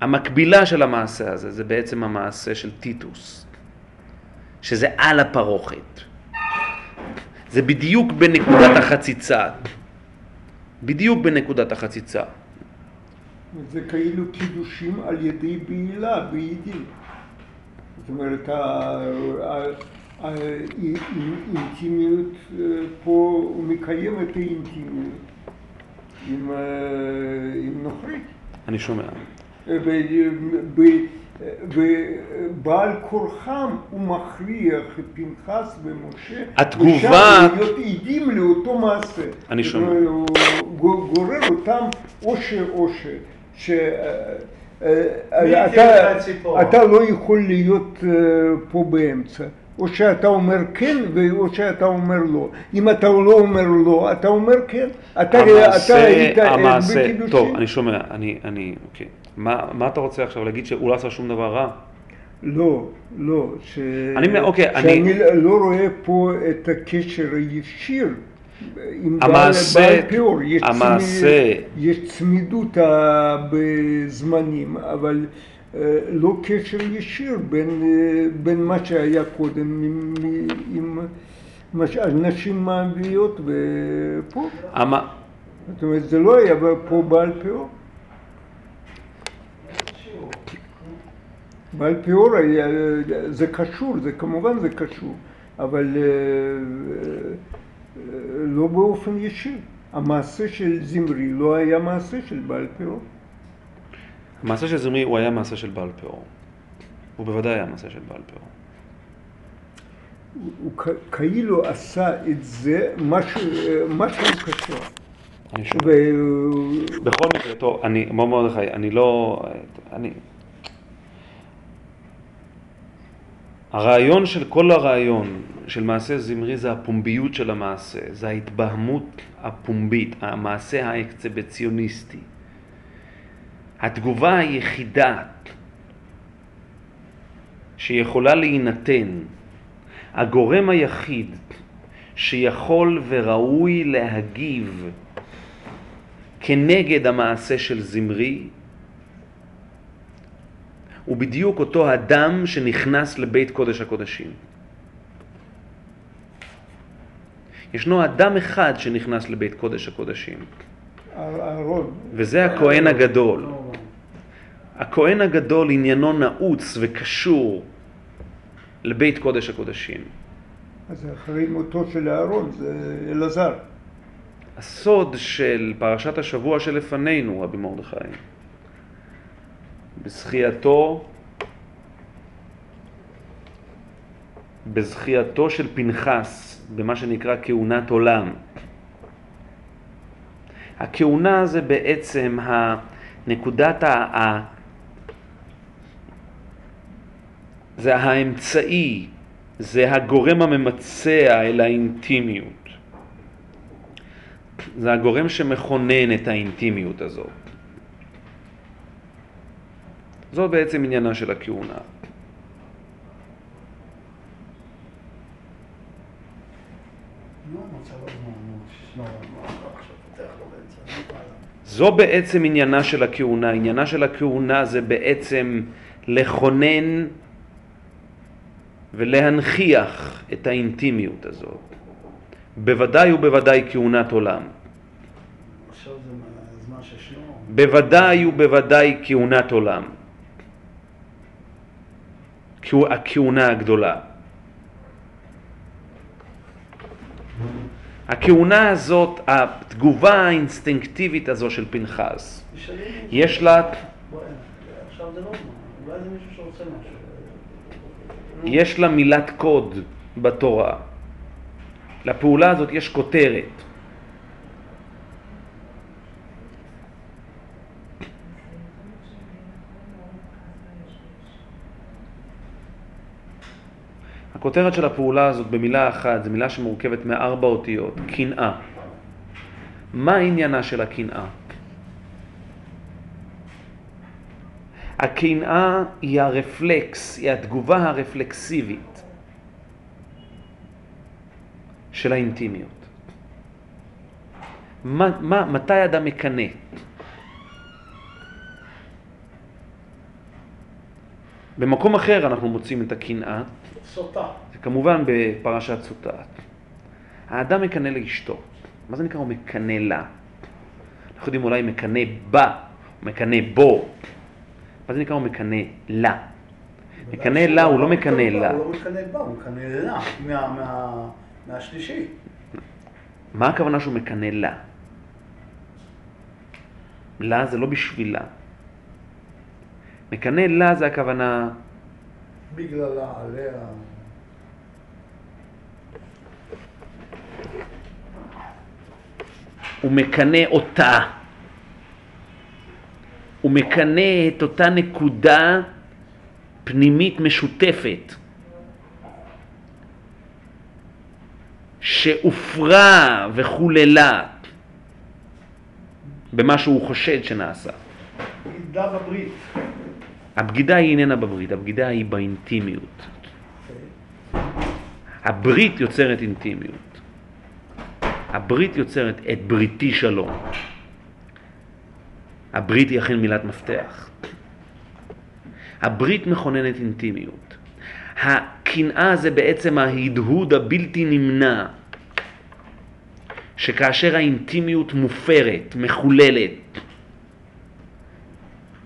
המקבילה של המעשה הזה זה בעצם המעשה של טיטוס, שזה על הפרוכת. זה בדיוק בנקודת החציצה, בדיוק בנקודת החציצה. זה כאילו קידושים על ידי בעילה, בעידים. זאת אומרת, האינטימיות אה, פה, הוא מקיים את האינטימיות עם, אה, עם נוכרית. אני שומע. ובעל כורחם הוא מכריח את פנחס ומשה התגובה- להיות עדים לאותו מעשה. אני שומע. הוא גו- גורר אותם אושר אושר. ש... אה, אתה-? אתה לא יכול להיות אה, פה באמצע. או שאתה אומר כן, או שאתה אומר לא. אם אתה לא אומר לא, אתה אומר כן. אתה, אתה היית המעשה, בקידושין. טוב, אני שומע, אני, אני, אוקיי. מה, מה אתה רוצה עכשיו להגיד שהוא לא עשה שום דבר רע? לא, לא, ש... אני- אוקיי, שאני אני- לא רואה פה את הקשר הישיר המעשה- פיור. יש המעשה- צמי- יש צמידות ה- בזמנים, אבל אה, לא קשר ישיר בין, אה, בין מה שהיה קודם עם, עם מה שהנשים מביאות ופה. המה, זאת אומרת, זה לא היה פה בעל פיור. בעל פיור היה, זה קשור, זה כמובן זה קשור, אבל אה, לא באופן ישיר. המעשה של זמרי לא היה מעשה של בעל פיור. המעשה של זמרי הוא היה מעשה של בעל פיור. הוא בוודאי היה מעשה של בעל פיור. הוא כאילו עשה את זה, משהו, משהו קשור. בכל מקרה, טוב, אני, מרדכי, אני לא, אני... הרעיון של כל הרעיון של מעשה זמרי זה הפומביות של המעשה, זה ההתבהמות הפומבית, המעשה האקצבציוניסטי. התגובה היחידה שיכולה להינתן, הגורם היחיד שיכול וראוי להגיב כנגד המעשה של זמרי, הוא בדיוק אותו אדם שנכנס לבית קודש הקודשים. ישנו אדם אחד שנכנס לבית קודש הקודשים. אהרון. וזה הכהן הגדול. הכהן הגדול עניינו נעוץ וקשור לבית קודש הקודשים. אז אחרי מותו של אהרון זה אלעזר. הסוד של פרשת השבוע שלפנינו, רבי מרדכי, בזכייתו, בזכייתו של פנחס במה שנקרא כהונת עולם. הכהונה זה בעצם הנקודת ה... זה האמצעי, זה הגורם הממצע אל האינטימיות. זה הגורם שמכונן את האינטימיות הזאת. זו בעצם עניינה של הכהונה. זו בעצם עניינה של הכהונה. עניינה של הכהונה זה בעצם לכונן ולהנכיח את האינטימיות הזאת. בוודאי ובוודאי כהונת עולם. בוודאי ובוודאי כהונת עולם. הכהונה הגדולה. הכהונה הזאת, התגובה האינסטינקטיבית הזו של פנחס, יש לה... יש לה מילת קוד בתורה. לפעולה הזאת יש כותרת. הכותרת של הפעולה הזאת במילה אחת, זו מילה שמורכבת מארבע אותיות, קנאה. מה עניינה של הקנאה? הקנאה היא הרפלקס, היא התגובה הרפלקסיבית של האינטימיות. מה, מה, מתי אדם מקנא? במקום אחר אנחנו מוצאים את הקנאה. סוטה. זה כמובן בפרשת סוטה. האדם מקנא לאשתו. מה זה נקרא הוא מקנא לה? אנחנו יודעים אולי מקנא בה, מקנא בו. מה זה נקרא הוא מקנא לה? מקנא לה הוא לא מקנא לה. הוא לא מקנא בה, הוא מקנא לה, מהשלישי. מה הכוונה שהוא מקנא לה? לה זה לא בשבילה. מקנא לה זה הכוונה... בגללה, עליה. הוא מקנא אותה. הוא מקנא את אותה נקודה פנימית משותפת שהופרה וחוללה במה שהוא חושד שנעשה. בגידה בברית. הבגידה היא איננה בברית, הבגידה היא באינטימיות. הברית יוצרת אינטימיות. הברית יוצרת את בריתי שלום. הברית היא אכן מילת מפתח. הברית מכוננת אינטימיות. הקנאה זה בעצם ההדהוד הבלתי נמנע, שכאשר האינטימיות מופרת, מחוללת,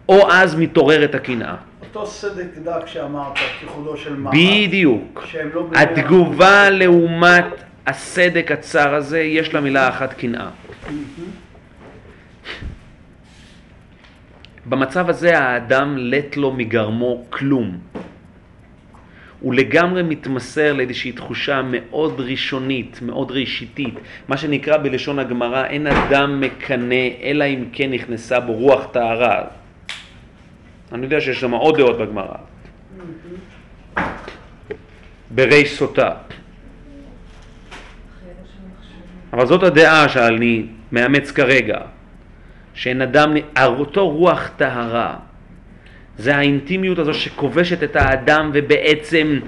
או אז מתעוררת הקנאה. אותו סדק דק שאמרת, כחודו של מחט. בדיוק. לא התגובה לעומת הסדק הצר הזה, יש לה מילה אחת קנאה. במצב הזה האדם לט לו מגרמו כלום. הוא לגמרי מתמסר לאיזושהי תחושה מאוד ראשונית, מאוד ראשיתית. מה שנקרא בלשון הגמרא, אין אדם מקנא, אלא אם כן נכנסה בו רוח טהרה. אני יודע שיש שם עוד דעות בגמרא. ברי סוטה. אבל זאת הדעה שאני מאמץ כרגע, שאין אדם, אותו רוח טהרה, זה האינטימיות הזו שכובשת את האדם ובעצם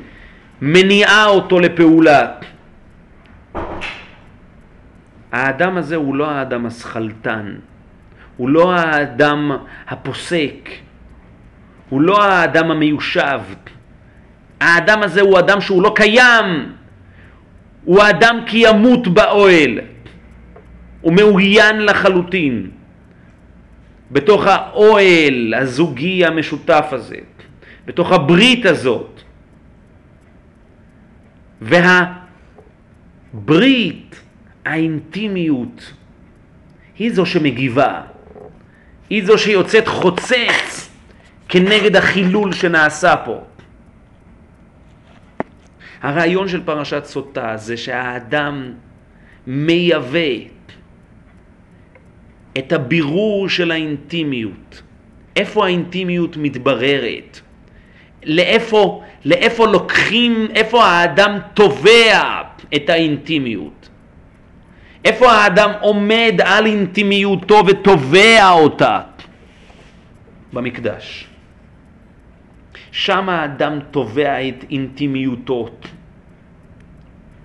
מניעה אותו לפעולה. האדם הזה הוא לא האדם השכלתן, הוא לא האדם הפוסק, הוא לא האדם המיושב. האדם הזה הוא אדם שהוא לא קיים, הוא האדם כי ימות באוהל, הוא מאוין לחלוטין. בתוך האוהל הזוגי המשותף הזה, בתוך הברית הזאת. והברית, האינטימיות, היא זו שמגיבה, היא זו שיוצאת חוצץ כנגד החילול שנעשה פה. הרעיון של פרשת סוטה זה שהאדם מייבא את הבירור של האינטימיות. איפה האינטימיות מתבררת? לאיפה, לאיפה לוקחים, איפה האדם תובע את האינטימיות? איפה האדם עומד על אינטימיותו ותובע אותה? במקדש. שם האדם תובע את אינטימיותו.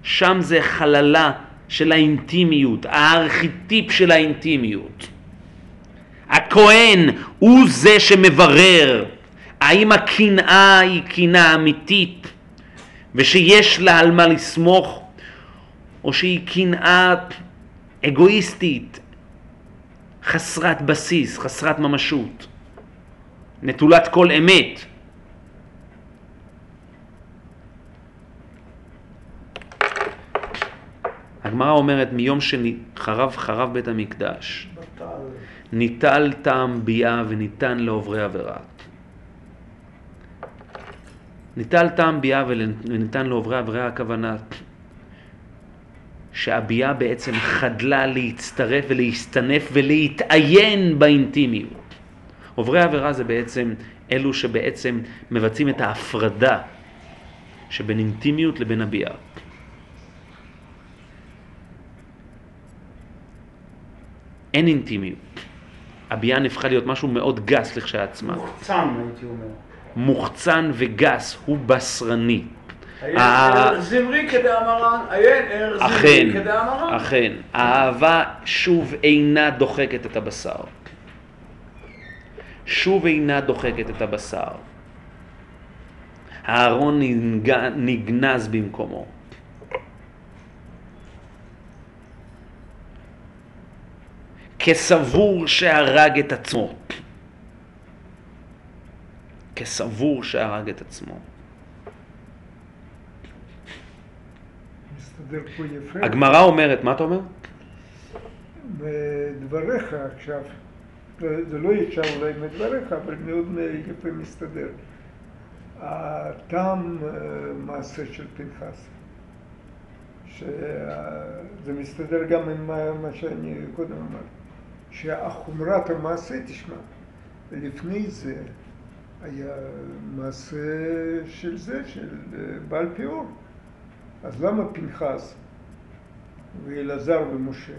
שם זה חללה של האינטימיות, הארכיטיפ של האינטימיות. הכהן הוא זה שמברר האם הקנאה היא קנאה אמיתית ושיש לה על מה לסמוך או שהיא קנאה אגואיסטית, חסרת בסיס, חסרת ממשות, נטולת כל אמת. הגמרא אומרת מיום שחרב חרב בית המקדש, ניטל טעם ביאה וניתן לעוברי עבירה. ניטל טעם ביאה וניתן לעוברי עבירה הכוונה שהביאה בעצם חדלה להצטרף ולהסתנף ולהתעיין באינטימיות. עוברי עבירה זה בעצם אלו שבעצם מבצעים את ההפרדה שבין אינטימיות לבין הביאה. אין אינטימיות. הביאן הפכה להיות משהו מאוד גס לכשעצמה. מוחצן הייתי אומר. מוחצן וגס, הוא בשרני. זמרי כדאמרן, עיין זמרי כדאמרן. אכן, האהבה שוב אינה דוחקת את הבשר. שוב אינה דוחקת את הבשר. הארון נגנז במקומו. כסבור שהרג את עצמו. כסבור שהרג את עצמו. הגמרא אומרת, מה אתה אומר? בדבריך עכשיו, זה לא ישר אולי מדבריך, אבל מאוד יפה מסתדר. הטעם אה, מעשה של פנחס, שזה מסתדר גם עם מה שאני קודם אמרתי. שהחומרת המעשה, תשמע, לפני זה היה מעשה של זה, של אה, בעל פיאור. אז למה פנחס ואלעזר ומשה,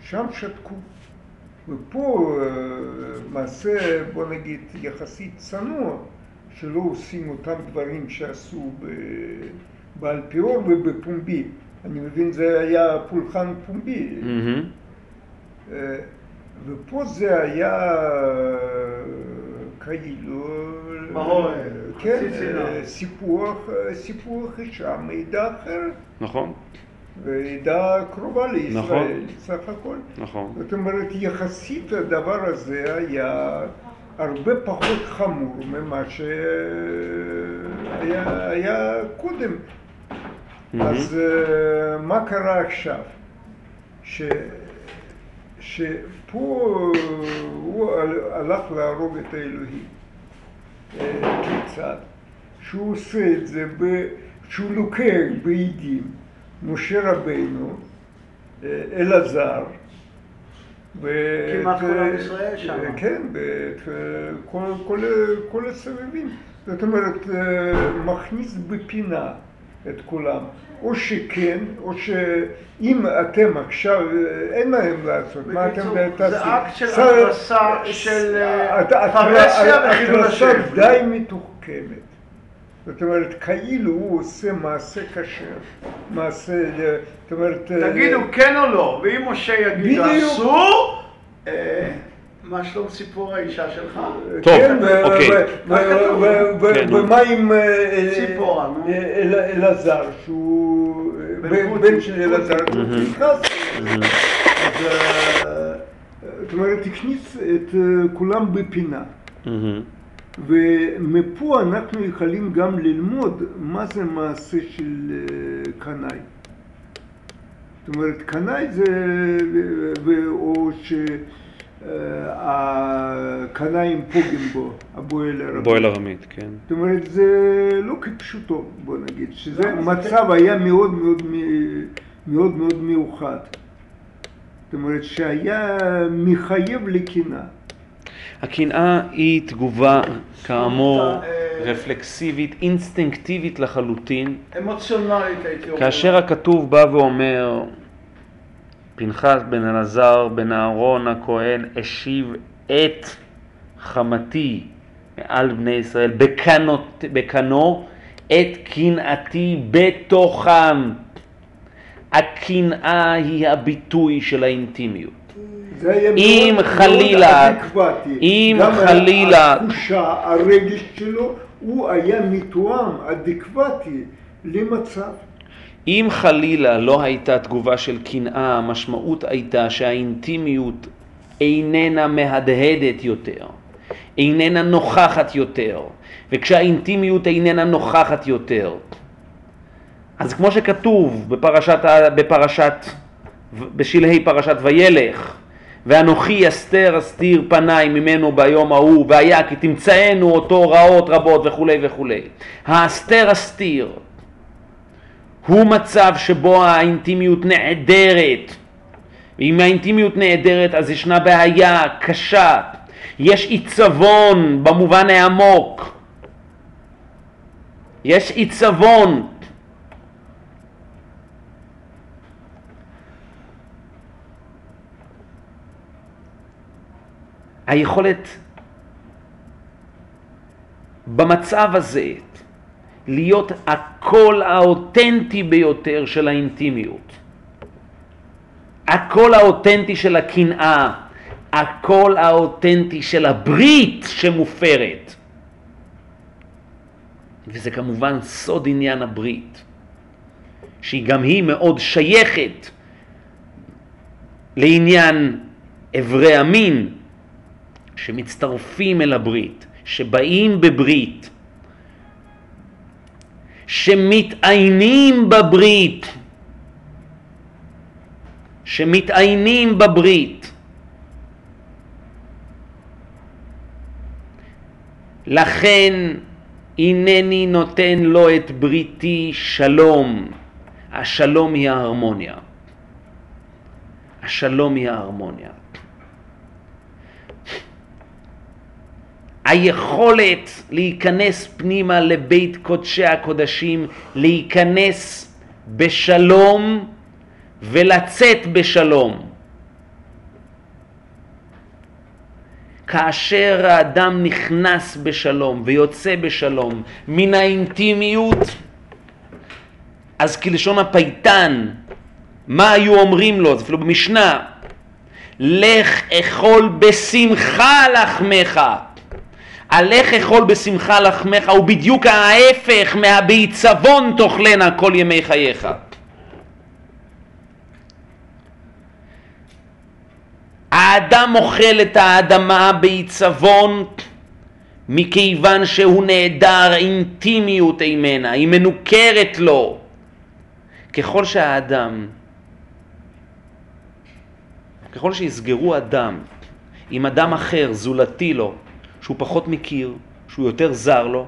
שם שתקו. ופה אה, מעשה, בוא נגיד, יחסית צנוע, שלא עושים אותם דברים שעשו בעל פיאור ובפומבי. אני מבין זה היה פולחן פומבי. Mm-hmm. ופה זה היה כאילו, כן, סיפוח, סיפוח אישה מעדה אחרת. נכון. ועדה קרובה לישראל, נכון. סך הכל. נכון. זאת אומרת, יחסית הדבר הזה היה הרבה פחות חמור ממה שהיה קודם. אז אה, מה קרה עכשיו? ש... שפה הוא הלך להרוג את האלוהים. אה, כיצד? שהוא עושה את זה, ב... שהוא לוקח בעדים משה רבינו, אה, אלעזר, כמעט כל עם ישראל שם. כן, כל, כל, כל הסבבים. זאת אומרת, מכניס בפינה את כולם. או שכן, או שאם אתם עכשיו, אין להם לעשות, מה אתם תעשו? זה אקט של התרסה של פרהסיה וחילול השם. התרסה די מתוחכמת. זאת אומרת, כאילו הוא עושה מעשה כשר, מעשה, זאת אומרת... תגידו כן או לא, ואם משה יגיד אסור, מה שלום סיפור האישה שלך? טוב, אוקיי. ומה עם אלעזר, שהוא בן של אלעזר, נכנס, זאת אומרת, הכניס את כולם בפינה. ומפה אנחנו יכולים גם ללמוד מה זה מעשה של קנאי. זאת אומרת, קנאי זה, או ש... הקנאים פוגעים בו, הבועל הרמית. בועל הרמית, כן. זאת אומרת, זה לא כפשוטו, בוא נגיד, שזה מצב היה מאוד מאוד מאוד מאוד מיוחד. זאת אומרת, שהיה מחייב לקנאה. הקנאה היא תגובה, כאמור, רפלקסיבית, אינסטינקטיבית לחלוטין. אמוציונלית הייתי אומר. כאשר הכתוב בא ואומר, פנחס בן אלעזר בן אהרון הכהן השיב את חמתי מעל בני ישראל בקנות, בקנו את קנאתי בתוכם. הקנאה היא הביטוי של האינטימיות. אם חלילה, אם חלילה, התחושה, הרגש שלו, הוא היה מתואם, אדקווטי, למצב. אם חלילה לא הייתה תגובה של קנאה, המשמעות הייתה שהאינטימיות איננה מהדהדת יותר, איננה נוכחת יותר, וכשהאינטימיות איננה נוכחת יותר, אז כמו שכתוב בפרשת, בפרשת, בשלהי פרשת וילך, ואנוכי אסתר אסתיר פניי ממנו ביום ההוא, והיה כי תמצאנו אותו רעות רבות וכולי וכולי. האסתר אסתיר הוא מצב שבו האינטימיות נעדרת. ואם האינטימיות נעדרת אז ישנה בעיה קשה, יש עיצבון במובן העמוק, יש עיצבון. היכולת במצב הזה להיות הקול האותנטי ביותר של האינטימיות. הקול האותנטי של הקנאה, הקול האותנטי של הברית שמופרת. וזה כמובן סוד עניין הברית, שהיא גם היא מאוד שייכת לעניין אברי המין שמצטרפים אל הברית, שבאים בברית. שמתעיינים בברית, שמתעיינים בברית. לכן הנני נותן לו את בריתי שלום. השלום היא ההרמוניה. השלום היא ההרמוניה. היכולת להיכנס פנימה לבית קודשי הקודשים, להיכנס בשלום ולצאת בשלום. כאשר האדם נכנס בשלום ויוצא בשלום מן האינטימיות, אז כלשון הפייטן, מה היו אומרים לו? זה אפילו במשנה, לך אכול בשמחה לחמך. עליך אכול בשמחה לחמך הוא בדיוק ההפך מהבעיצבון תאכלנה כל ימי חייך. האדם אוכל את האדמה בעיצבון מכיוון שהוא נעדר אינטימיות ממנה, היא מנוכרת לו. ככל שהאדם, ככל שיסגרו אדם עם אדם אחר, זולתי לו, שהוא פחות מכיר, שהוא יותר זר לו,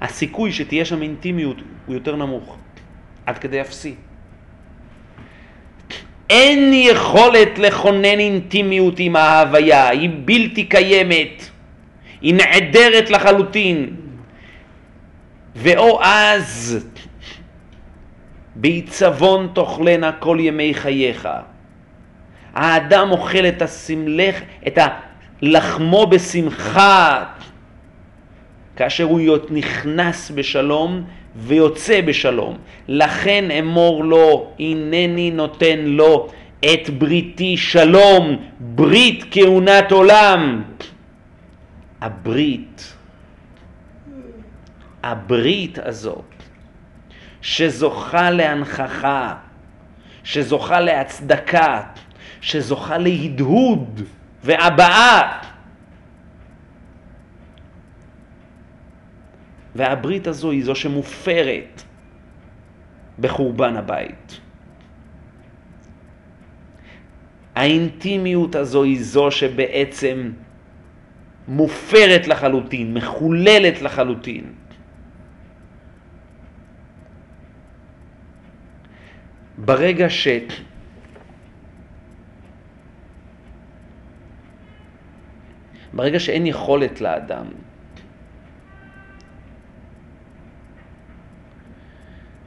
הסיכוי שתהיה שם אינטימיות הוא יותר נמוך, עד כדי אפסי. אין יכולת לכונן אינטימיות עם ההוויה, היא בלתי קיימת, היא נעדרת לחלוטין. ואו אז בעיצבון תאכלנה כל ימי חייך. האדם אוכל את הסמלך, את הלחמו בשמחה, כאשר הוא נכנס בשלום ויוצא בשלום. לכן אמור לו, הנני נותן לו את בריתי שלום, ברית כהונת עולם. הברית, הברית הזאת, שזוכה להנכחה, שזוכה להצדקה, שזוכה להדהוד והבעה. והברית הזו היא זו שמופרת בחורבן הבית. האינטימיות הזו היא זו שבעצם מופרת לחלוטין, מחוללת לחלוטין. ברגע ש... ברגע שאין יכולת לאדם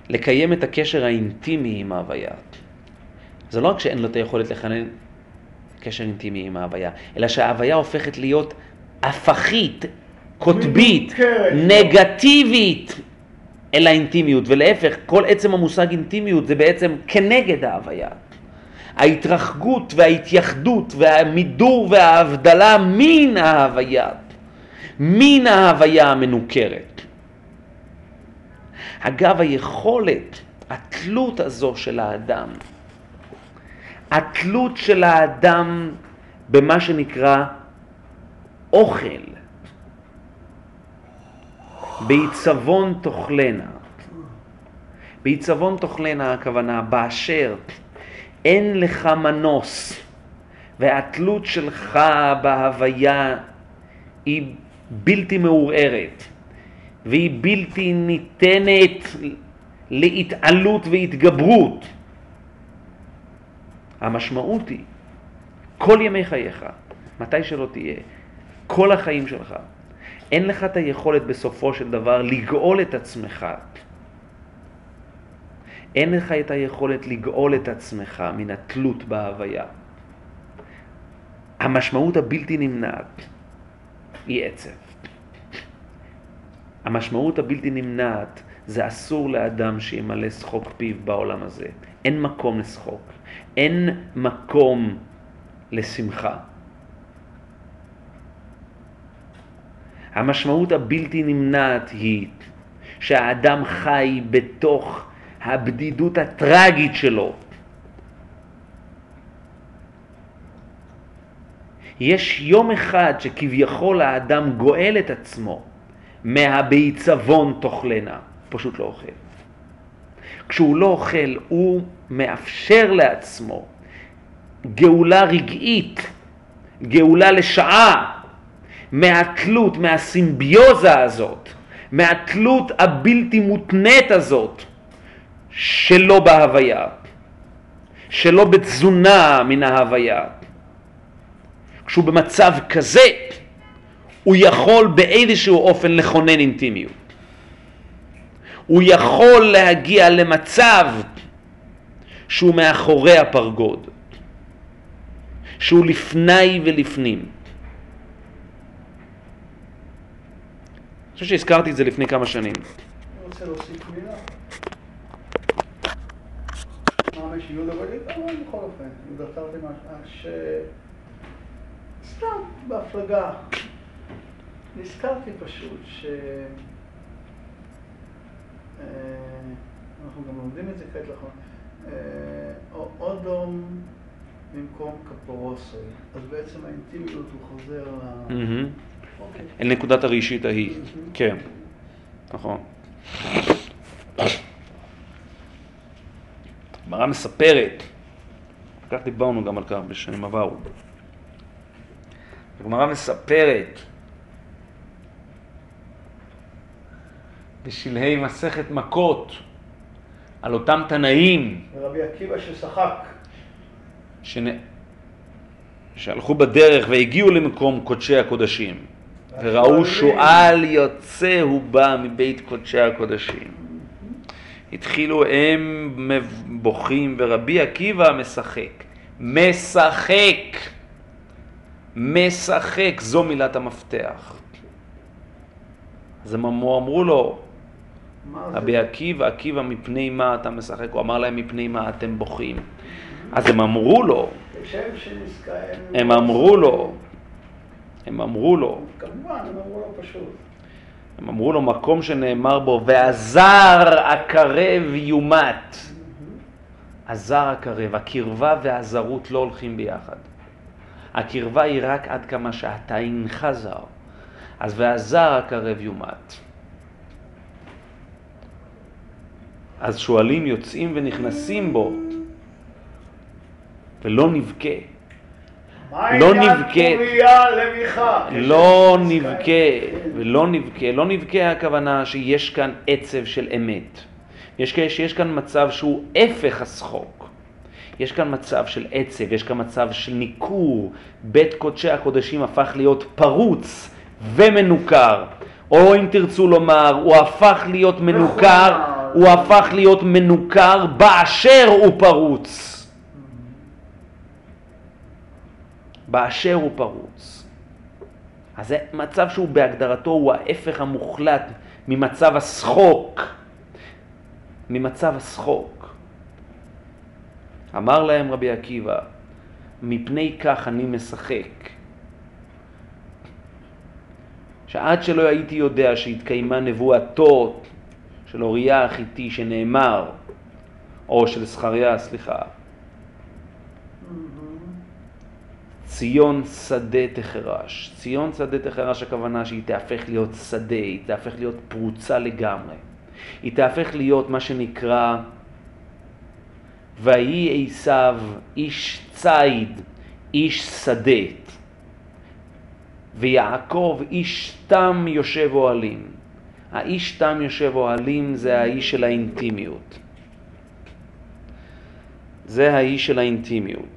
לקיים את הקשר האינטימי עם ההוויה, זה לא רק שאין לו את היכולת לכנן קשר אינטימי עם ההוויה, אלא שההוויה הופכת להיות הפכית, קוטבית, נגטיבית אל האינטימיות, ולהפך, כל עצם המושג אינטימיות זה בעצם כנגד ההוויה. ההתרחקות וההתייחדות והמידור וההבדלה מן ההוויה, מן ההוויה המנוכרת. אגב, היכולת, התלות הזו של האדם, התלות של האדם במה שנקרא אוכל, בעיצבון תאכלנה. בעיצבון תאכלנה הכוונה באשר אין לך מנוס והתלות שלך בהוויה היא בלתי מעורערת והיא בלתי ניתנת להתעלות והתגברות. המשמעות היא, כל ימי חייך, מתי שלא תהיה, כל החיים שלך, אין לך את היכולת בסופו של דבר לגאול את עצמך. אין לך את היכולת לגאול את עצמך מן התלות בהוויה. המשמעות הבלתי נמנעת היא עצב. המשמעות הבלתי נמנעת זה אסור לאדם שימלא שחוק פיו בעולם הזה. אין מקום לשחוק, אין מקום לשמחה. המשמעות הבלתי נמנעת היא שהאדם חי בתוך הבדידות הטרגית שלו. יש יום אחד שכביכול האדם גואל את עצמו מהבעיצבון תאכלנה, פשוט לא אוכל. כשהוא לא אוכל, הוא מאפשר לעצמו גאולה רגעית, גאולה לשעה, מהתלות, מהסימביוזה הזאת, מהתלות הבלתי מותנית הזאת שלא בהוויה, שלא בתזונה מן ההוויה. כשהוא במצב כזה, הוא יכול באיזשהו אופן לכונן אינטימיות. הוא יכול להגיע למצב שהוא מאחורי הפרגוד, שהוא לפני ולפנים. אני חושב שהזכרתי את זה לפני כמה שנים. אני רוצה להוסיף מילה. מה שיהודה וליד, אבל בכל אופן, יהודה תרתי משהו, סתם בהפלגה, נזכרתי פשוט ש... אה, אנחנו גם לומדים את זה כעת נכון, אודום במקום קפורוסוי, אז בעצם האינטימיות הוא חוזר ל... אל נקודת הראשית ההיא, כן, נכון. הגמרא מספרת, כך דיברנו גם על כך בשנים עברו. הגמרא מספרת בשלהי מסכת מכות על אותם תנאים. רבי עקיבא ששחק. שנ... שהלכו בדרך והגיעו למקום קודשי הקודשים. וראו שועל יוצא הוא בא מבית קודשי הקודשים. התחילו הם בוכים ורבי עקיבא משחק. משחק. משחק, זו מילת המפתח. אז הם אמרו לו, רבי עקיבא, עקיבא, מפני מה אתה משחק? הוא אמר להם, מפני מה אתם בוכים? אז הם אמרו לו, הם אמרו לו, הם אמרו לו, כמובן, הם אמרו לו פשוט. הם אמרו לו מקום שנאמר בו, והזר הקרב יומת. הזר הקרב, הקרבה והזרות לא הולכים ביחד. הקרבה היא רק עד כמה שאתה אינך זר. אז והזר הקרב יומת. אז שועלים יוצאים ונכנסים בו, ולא נבכה. לא נבכה, לא נבכה, ולא נבכה, לא נבכה הכוונה שיש כאן עצב של אמת. יש, שיש כאן מצב שהוא הפך השחוק. יש כאן מצב של עצב, יש כאן מצב של ניכור. בית קודשי הקודשים הפך להיות פרוץ ומנוכר. או אם תרצו לומר, הוא הפך להיות מנוכר, הוא הפך להיות מנוכר באשר הוא פרוץ. באשר הוא פרוץ. אז זה מצב שהוא בהגדרתו הוא ההפך המוחלט ממצב השחוק. ממצב השחוק. אמר להם רבי עקיבא, מפני כך אני משחק. שעד שלא הייתי יודע שהתקיימה נבואתו של אוריה החיתי שנאמר, או של זכריה, סליחה, ציון שדה תחרש. ציון שדה תחרש הכוונה שהיא תהפך להיות שדה, היא תהפך להיות פרוצה לגמרי. היא תהפך להיות מה שנקרא ויהי עשיו איש ציד, איש שדה, ויעקב איש תם יושב אוהלים. האיש תם יושב אוהלים זה האיש של האינטימיות. זה האיש של האינטימיות.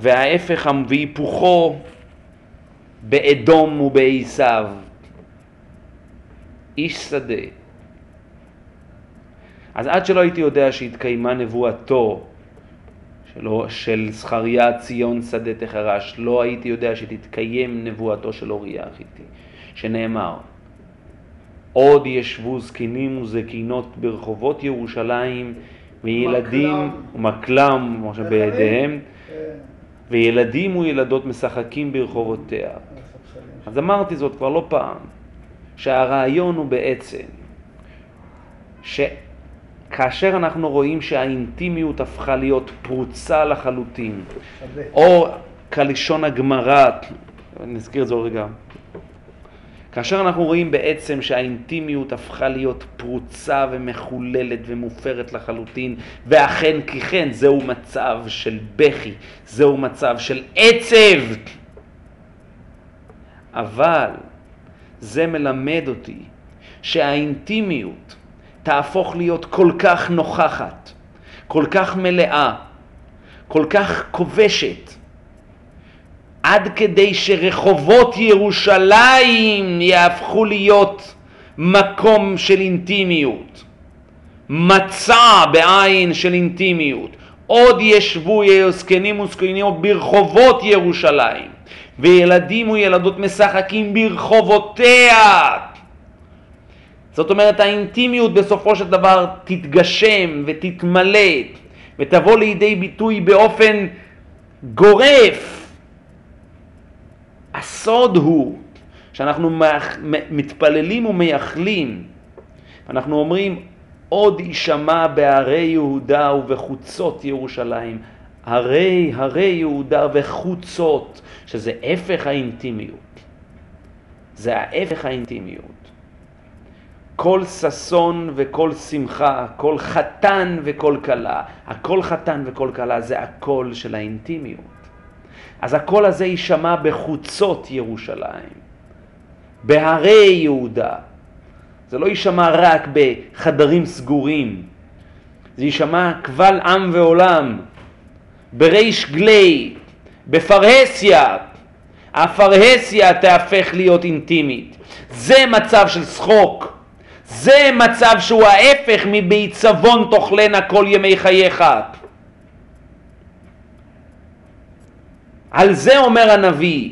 וההפך והיפוכו באדום ובעשיו. איש שדה. אז עד שלא הייתי יודע שהתקיימה נבואתו של, של זכריה ציון שדה תחרש, לא הייתי יודע שתתקיים נבואתו של אוריה החיתי, שנאמר עוד ישבו זקנים וזקינות ברחובות ירושלים וילדים ומקלם, כמו שבידיהם, כן. וילדים וילדות משחקים ברחובותיה. אז אמרתי זאת כבר לא פעם, שהרעיון הוא בעצם שכאשר אנחנו רואים שהאינטימיות הפכה להיות פרוצה לחלוטין, או כלשון הגמרא, נזכיר את זה עוד רגע, כאשר אנחנו רואים בעצם שהאינטימיות הפכה להיות פרוצה ומחוללת ומופרת לחלוטין, ואכן כי כן, זהו מצב של בכי, זהו מצב של עצב. אבל זה מלמד אותי שהאינטימיות תהפוך להיות כל כך נוכחת, כל כך מלאה, כל כך כובשת, עד כדי שרחובות ירושלים יהפכו להיות מקום של אינטימיות, מצע בעין של אינטימיות. עוד ישבו זקנים וזקנים ברחובות ירושלים, וילדים וילדות משחקים ברחובותיה. זאת אומרת האינטימיות בסופו של דבר תתגשם ותתמלא ותבוא לידי ביטוי באופן גורף הסוד הוא שאנחנו מתפללים ומייחלים, אנחנו אומרים עוד יישמע בערי יהודה ובחוצות ירושלים, הרי הרי יהודה וחוצות, שזה הפך האינטימיות. זה ההפך האינטימיות. כל ששון וכל שמחה, כל חתן וכל כלה, הכל חתן וכל כלה זה הקול של האינטימיות. אז הקול הזה יישמע בחוצות ירושלים, בהרי יהודה. זה לא יישמע רק בחדרים סגורים, זה יישמע קבל עם ועולם, בריש גלי, בפרהסיה. הפרהסיה תהפך להיות אינטימית. זה מצב של שחוק. זה מצב שהוא ההפך מבעיצבון תאכלנה כל ימי חייך. על זה אומר הנביא,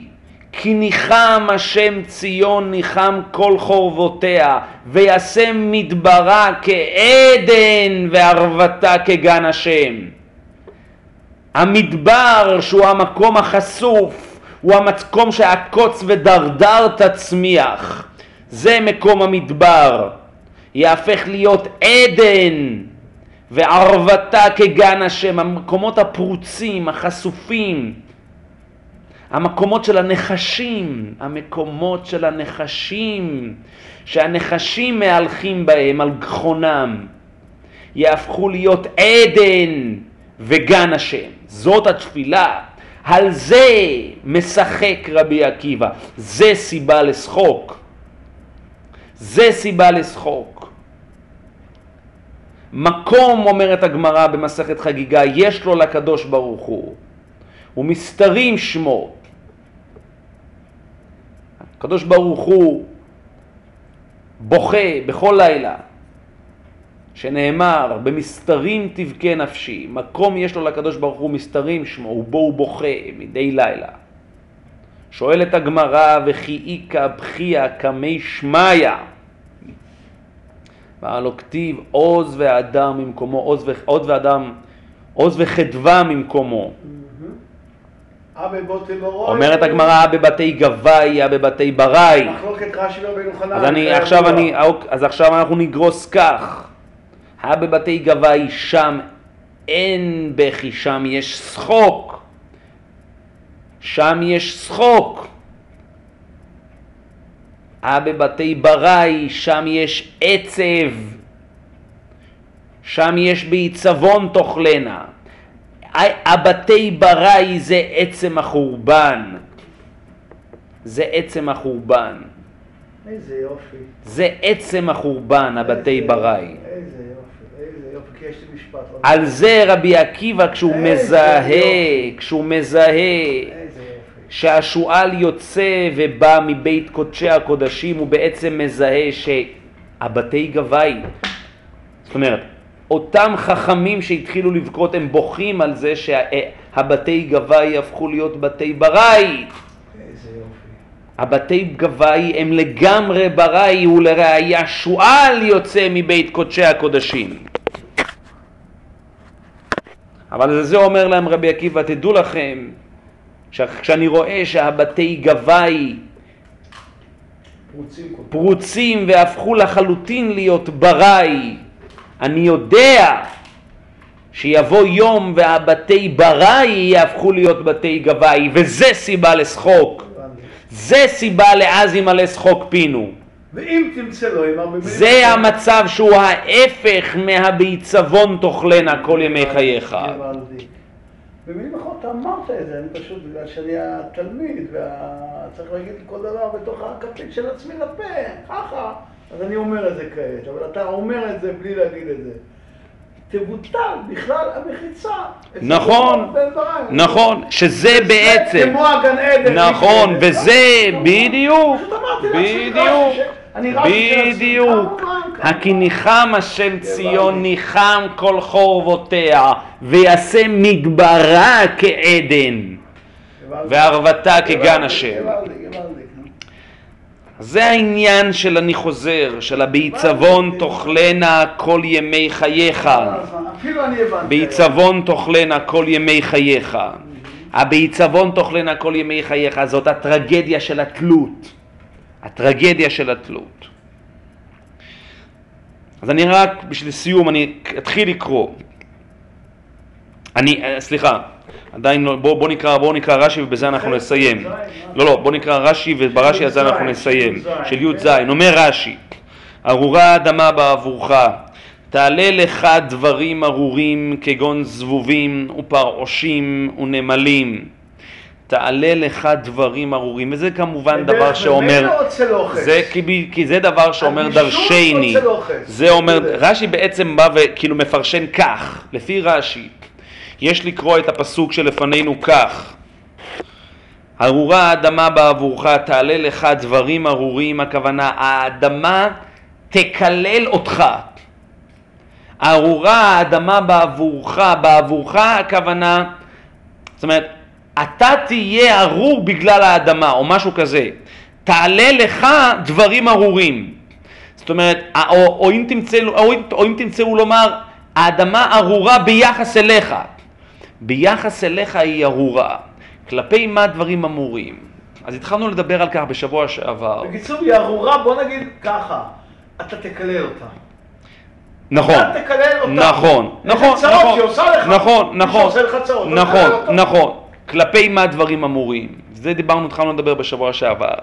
כי ניחם השם ציון ניחם כל חורבותיה, וישם מדברה כעדן וערבתה כגן השם. המדבר שהוא המקום החשוף, הוא המקום שהקוץ ודרדר תצמיח. זה מקום המדבר. יהפך להיות עדן וערבתה כגן השם, המקומות הפרוצים, החשופים, המקומות של הנחשים, המקומות של הנחשים, שהנחשים מהלכים בהם על גחונם, יהפכו להיות עדן וגן השם. זאת התפילה. על זה משחק רבי עקיבא. זה סיבה לשחוק. זה סיבה לשחוק. מקום, אומרת הגמרא במסכת חגיגה, יש לו לקדוש ברוך הוא, ומסתרים שמו. הקדוש ברוך הוא בוכה בכל לילה, שנאמר, במסתרים תבכה נפשי, מקום יש לו לקדוש ברוך הוא מסתרים שמו, ובו הוא בוכה מדי לילה. שואלת הגמרא, וכי איכא בכייה קמי שמיא. והלא כתיב עוז והדר ממקומו, עוז, ואדם, עוז וחדווה ממקומו. אומרת הגמרא בבתי גבאי, בבתי בראי. מחלוקת רש"י ורבנו חנן. אז אני, עכשיו אני, אז עכשיו אנחנו נגרוס כך. הא בבתי גבאי שם אין בכי, שם יש שחוק. שם יש שחוק. הא בבתי בראי, שם יש עצב. שם יש בעיצבון תאכלנה. הבתי בראי זה עצם החורבן. זה עצם החורבן. איזה יופי. זה עצם החורבן, הבתי בראי. איזה יופי, איזה יופי, כי יש לי משפט. על זה רבי עקיבא כשהוא מזהה. כשהוא מזהה. שהשועל יוצא ובא מבית קודשי הקודשים, הוא בעצם מזהה שהבתי גבאי, זאת אומרת, אותם חכמים שהתחילו לבכות הם בוכים על זה שהבתי גבאי הפכו להיות בתי בראי. הבתי גבאי הם לגמרי בראי ולראיה שועל יוצא מבית קודשי הקודשים. אבל זה אומר להם רבי עקיבא, תדעו לכם, כשאני רואה שהבתי גבאי פרוצים. פרוצים והפכו לחלוטין להיות בראי, אני יודע שיבוא יום והבתי בראי יהפכו להיות בתי גבאי, וזה סיבה לשחוק. זה סיבה לאז ימלא שחוק פינו. ואם תמצא לו, אמר במילים זה המצב שהוא ההפך מהבעיצבון תאכלנה כל ימי חייך. במילים אחרות אתה אמרת את זה, אני פשוט, בגלל שאני התלמיד, וצריך להגיד כל דבר בתוך הכפית של עצמי לפה, ככה, אז אני אומר את זה כעת, אבל אתה אומר את זה בלי להגיד את זה. תבוטל בכלל המחיצה. נכון. נכון, שזה זה בעצם, כמו הגן עדן. נכון. וזה בדיוק, בדיוק, ש- אני רש"י של עצמי, בדיוק. הכי ניחם השם ציון ניחם כל חורבותיה ויעשה מדברה כעדן וערבתה כגן השם. זה העניין של אני חוזר, של הבעיצבון תאכלנה כל ימי חייך. אפילו אני הבנתי. בעיצבון תאכלנה כל ימי חייך. הבעיצבון תאכלנה כל ימי חייך זאת הטרגדיה של התלות. הטרגדיה של התלות. אז אני רק, בשביל סיום, אני אתחיל לקרוא. אני, אה, סליחה, עדיין לא, בוא, בוא נקרא, בוא נקרא רש"י ובזה אנחנו נסיים. לא, לא, בוא נקרא רש"י וברש"י הזה אנחנו נסיים. של י"ז. אומר רש"י, ארורה האדמה בעבורך, תעלה לך דברים ארורים כגון זבובים ופרעושים ונמלים. תעלה לך דברים ארורים, וזה כמובן דבר שאומר, זה כי, כי זה דבר שאומר דרשני, זה אומר, רש"י בעצם בא וכאילו מפרשן כך, לפי רש"י, יש לקרוא את הפסוק שלפנינו כך ארורה האדמה בעבורך, תעלה לך דברים ארורים, הכוונה האדמה תקלל אותך. ארורה האדמה בעבורך, בעבורך הכוונה, זאת אומרת, אתה תהיה ארור בגלל האדמה, או משהו כזה. תעלה לך דברים ארורים. זאת אומרת, או, או, אם, תמצאו, או, או אם תמצאו לומר, האדמה ארורה ביחס אליך. ביחס אליך היא ארורה. כלפי מה דברים אמורים? אז התחלנו לדבר על כך בשבוע שעבר. בקיצור, היא ארורה, בוא נגיד ככה, אתה תקלל אותה. נכון. נכון, נכון, נכון. נכון, נכון, נכון. נכון, כלפי מה דברים אמורים? זה דיברנו, התחלנו לדבר בשבוע שעבר.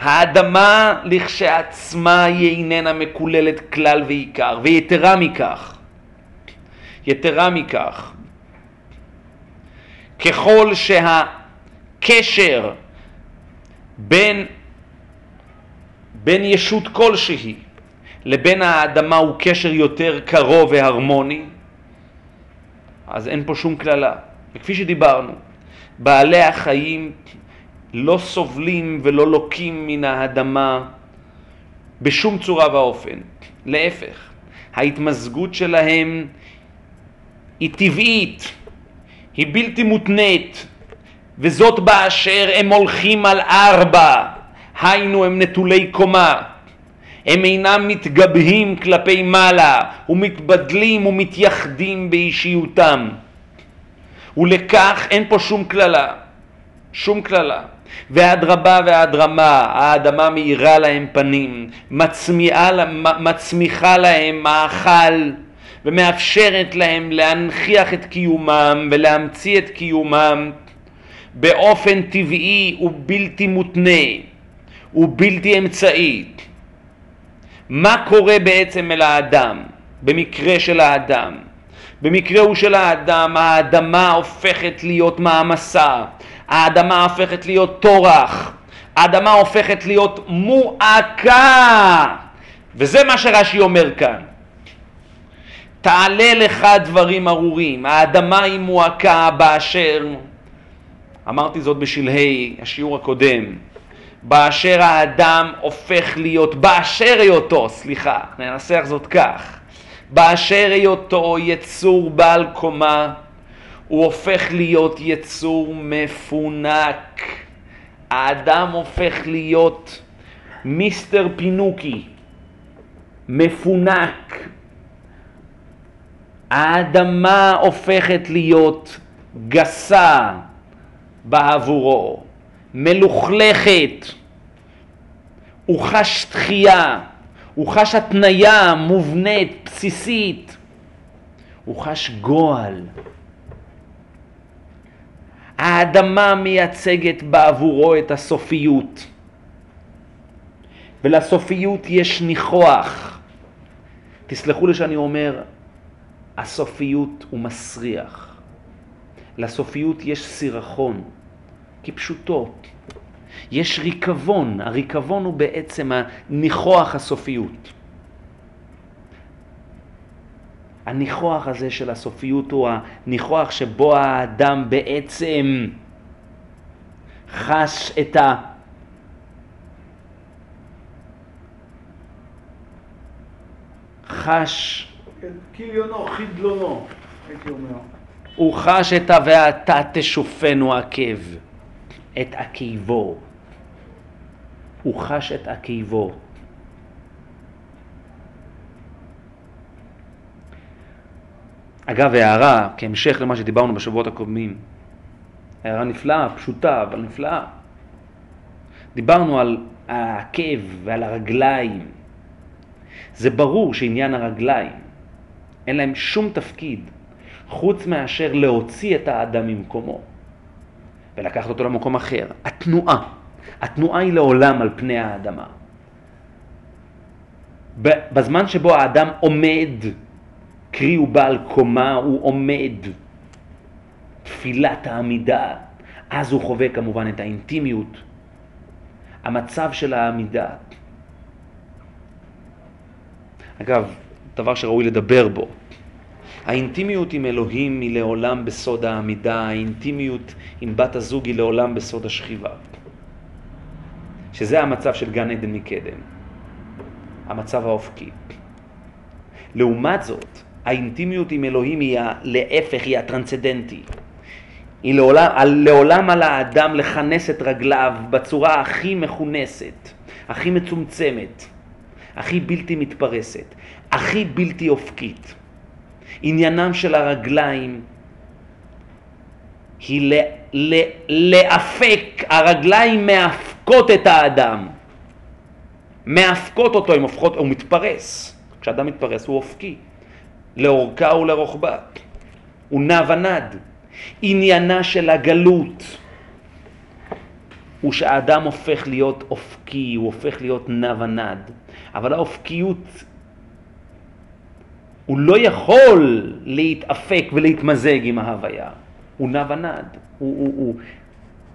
האדמה לכשעצמה היא איננה מקוללת כלל ועיקר, ויתרה מכך, יתרה מכך, ככל שהקשר בין, בין ישות כלשהי לבין האדמה הוא קשר יותר קרוב והרמוני, אז אין פה שום קללה. וכפי שדיברנו, בעלי החיים לא סובלים ולא לוקים מן האדמה בשום צורה ואופן. להפך, ההתמזגות שלהם היא טבעית, היא בלתי מותנית, וזאת באשר הם הולכים על ארבע, היינו הם נטולי קומה. הם אינם מתגבהים כלפי מעלה ומתבדלים ומתייחדים באישיותם. ולכך אין פה שום קללה, שום קללה. ואדרבה ואדרמה, האדמה מאירה להם פנים, מצמיחה, מצמיחה להם מאכל ומאפשרת להם להנכיח את קיומם ולהמציא את קיומם באופן טבעי ובלתי מותנה ובלתי אמצעי. מה קורה בעצם אל האדם, במקרה של האדם? במקרה של האדם, האדמה הופכת להיות מעמסה, האדמה הופכת להיות טורח, האדמה הופכת להיות מועקה, וזה מה שרש"י אומר כאן. תעלה לך דברים ארורים, האדמה היא מועקה באשר, אמרתי זאת בשלהי השיעור הקודם, באשר האדם הופך להיות, באשר היותו, סליחה, ננסח זאת כך, באשר היותו יצור בעל קומה, הוא הופך להיות יצור מפונק. האדם הופך להיות מיסטר פינוקי, מפונק. האדמה הופכת להיות גסה בעבורו, מלוכלכת, הוא חש דחייה, הוא חש התניה מובנית, בסיסית, הוא חש גועל. האדמה מייצגת בעבורו את הסופיות, ולסופיות יש ניחוח. תסלחו לי שאני אומר, הסופיות הוא מסריח. לסופיות יש סירחון, כפשוטו. יש ריקבון, הריקבון הוא בעצם הניחוח הסופיות. הניחוח הזה של הסופיות הוא הניחוח שבו האדם בעצם חש את ה... חש... כליונו, חדלונו, הייתי אומר. הוא חש את ה... ואתה תשופנו עקב, את עקיבו. הוא חש את עקיבו. אגב, הערה, כהמשך למה שדיברנו בשבועות הקודמים, הערה נפלאה, פשוטה, אבל נפלאה. דיברנו על העקב ועל הרגליים. זה ברור שעניין הרגליים, אין להם שום תפקיד. חוץ מאשר להוציא את האדם ממקומו ולקחת אותו למקום אחר. התנועה, התנועה היא לעולם על פני האדמה. בזמן שבו האדם עומד, קרי הוא בעל קומה, הוא עומד, תפילת העמידה, אז הוא חווה כמובן את האינטימיות, המצב של העמידה. אגב, דבר שראוי לדבר בו. האינטימיות עם אלוהים היא לעולם בסוד העמידה, האינטימיות עם בת הזוג היא לעולם בסוד השכיבה. שזה המצב של גן עדן מקדם, המצב האופקי. לעומת זאת, האינטימיות עם אלוהים היא להפך, היא הטרנסצדנטי. היא לעולם, לעולם על האדם לכנס את רגליו בצורה הכי מכונסת, הכי מצומצמת, הכי בלתי מתפרסת, הכי בלתי אופקית. עניינם של הרגליים היא לאפק, הרגליים מאפקות את האדם, מאפקות אותו, הופכות, הוא מתפרס, כשאדם מתפרס הוא אופקי, לאורכה ולרוחבה, הוא נע ונד. עניינה של הגלות הוא שהאדם הופך להיות אופקי, הוא הופך להיות נע ונד, אבל האופקיות הוא לא יכול להתאפק ולהתמזג עם ההוויה. הוא נע ונד, הוא, הוא, הוא,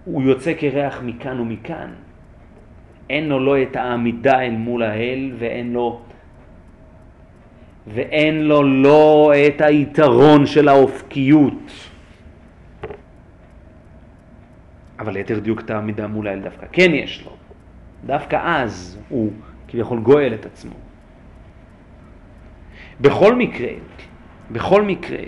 הוא יוצא כריח מכאן ומכאן. אין לו לא את העמידה אל מול האל ואין לו ואין לו לא את היתרון של האופקיות. אבל ליתר דיוק את העמידה מול האל דווקא כן יש לו. דווקא אז הוא כביכול גואל את עצמו. בכל מקרה, בכל מקרה,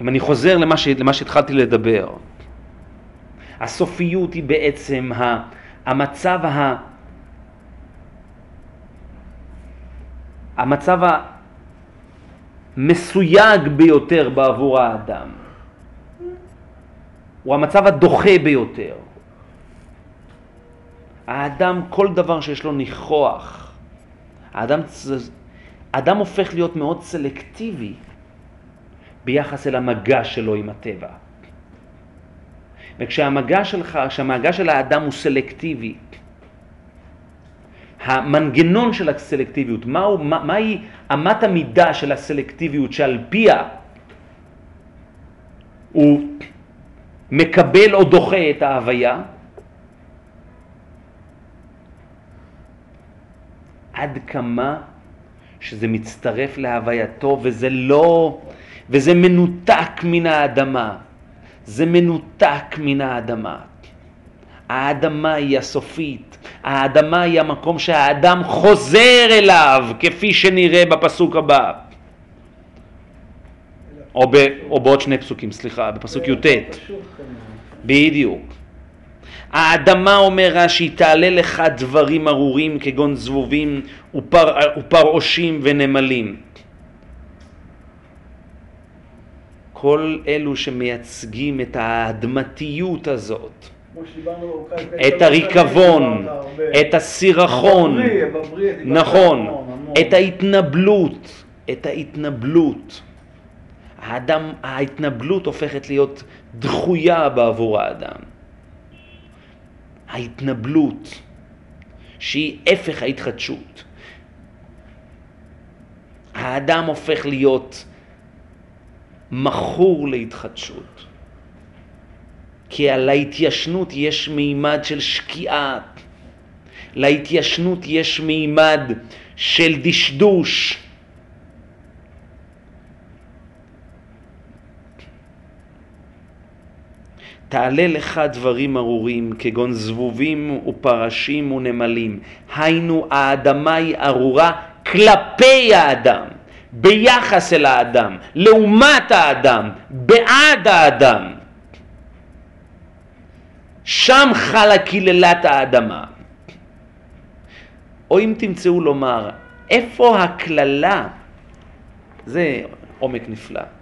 אם אני חוזר למה, ש, למה שהתחלתי לדבר, הסופיות היא בעצם המצב, ה, המצב המסויג ביותר בעבור האדם. הוא המצב הדוחה ביותר. האדם, כל דבר שיש לו ניחוח, האדם, האדם הופך להיות מאוד סלקטיבי ביחס אל המגע שלו עם הטבע. וכשהמגע שלך, כשהמגע של האדם הוא סלקטיבי, המנגנון של הסלקטיביות, מהו, מה, מהי אמת המידה של הסלקטיביות שעל פיה הוא מקבל או דוחה את ההוויה, עד כמה שזה מצטרף להווייתו וזה לא, וזה מנותק מן האדמה. זה מנותק מן האדמה. האדמה היא הסופית, האדמה היא המקום שהאדם חוזר אליו, כפי שנראה בפסוק הבא. או, ב, או בעוד שני פסוקים, סליחה, בפסוק י"ט. בדיוק. האדמה אומר רש"י תעלה לך דברים ארורים כגון זבובים ופר, ופרעושים ונמלים. כל אלו שמייצגים את האדמתיות הזאת, את הריקבון, את הסירחון, נכון, את ההתנבלות, את ההתנבלות. האדם, ההתנבלות הופכת להיות דחויה בעבור האדם. ההתנבלות, שהיא הפך ההתחדשות. האדם הופך להיות מכור להתחדשות. כי על ההתיישנות יש מימד של שקיעה, להתיישנות יש מימד של דשדוש, תעלה לך דברים ארורים כגון זבובים ופרשים ונמלים. היינו האדמה היא ארורה כלפי האדם, ביחס אל האדם, לעומת האדם, בעד האדם. שם חלה קללת האדמה. או אם תמצאו לומר, איפה הקללה? זה עומק נפלא.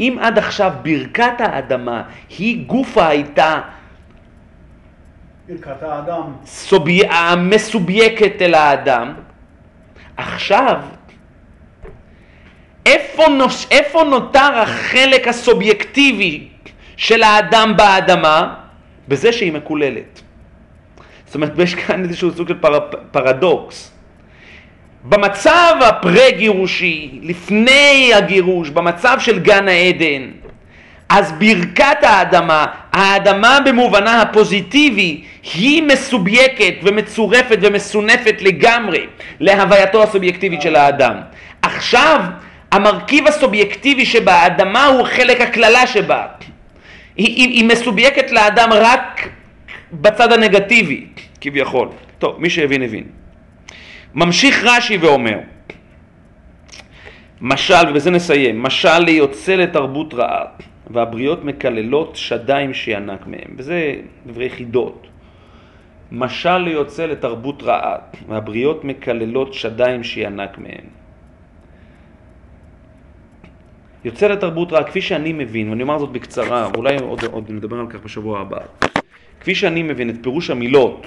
אם עד עכשיו ברכת האדמה היא גופה הייתה ברכת האדם. סובי... המסובייקת אל האדם. עכשיו, איפה, נוש... איפה נותר החלק הסובייקטיבי של האדם באדמה? בזה שהיא מקוללת. זאת אומרת, יש כאן איזשהו סוג של פר... פרדוקס. במצב הפרה-גירושי, לפני הגירוש, במצב של גן העדן, אז ברכת האדמה, האדמה במובנה הפוזיטיבי, היא מסובייקת ומצורפת ומסונפת לגמרי להווייתו הסובייקטיבית של האדם. עכשיו, המרכיב הסובייקטיבי שבאדמה הוא חלק הקללה שבה. היא, היא, היא מסובייקת לאדם רק בצד הנגטיבי, כביכול. טוב, מי שהבין הבין. ממשיך רש"י ואומר, משל, ובזה נסיים, משל ליוצא לתרבות רעה, והבריות מקללות שדיים שינק מהם, וזה דברי חידות. משל ליוצא לתרבות רעה, והבריות מקללות שדיים שינק מהם. יוצא לתרבות רעה, כפי שאני מבין, ואני אומר זאת בקצרה, ואולי עוד, עוד נדבר על כך בשבוע הבא, כפי שאני מבין את פירוש המילות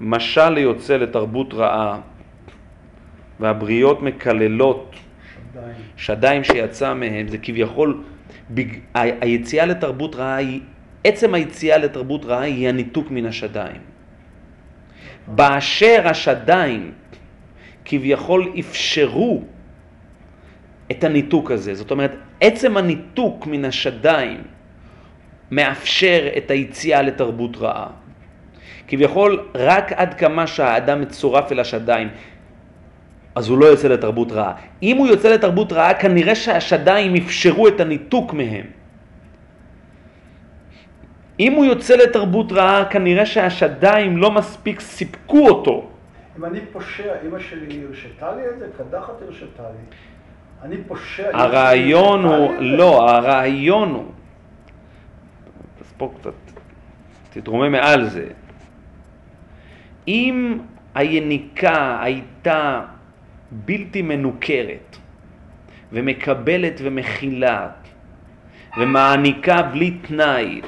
משל ליוצא לתרבות רעה והבריות מקללות שדיים, שדיים שיצא מהם, זה כביכול, בג... ה... היציאה לתרבות רעה היא, עצם היציאה לתרבות רעה היא הניתוק מן השדיים. באשר השדיים כביכול אפשרו את הניתוק הזה, זאת אומרת, עצם הניתוק מן השדיים מאפשר את היציאה לתרבות רעה. כביכול רק עד כמה שהאדם מצורף אל השדיים, אז הוא לא יוצא לתרבות רעה. אם הוא יוצא לתרבות רעה, כנראה שהשדיים אפשרו את הניתוק מהם. אם הוא יוצא לתרבות רעה, כנראה שהשדיים לא מספיק סיפקו אותו. אם אני פושע, אמא שלי הרשתה לי את זה, קדחת הרשתה לי. אני פושע... הרעיון הוא, לא, הרעיון הוא, אז פה קצת תתרומם מעל זה. אם היניקה הייתה בלתי מנוכרת ומקבלת ומכילה ומעניקה בלי תנאי,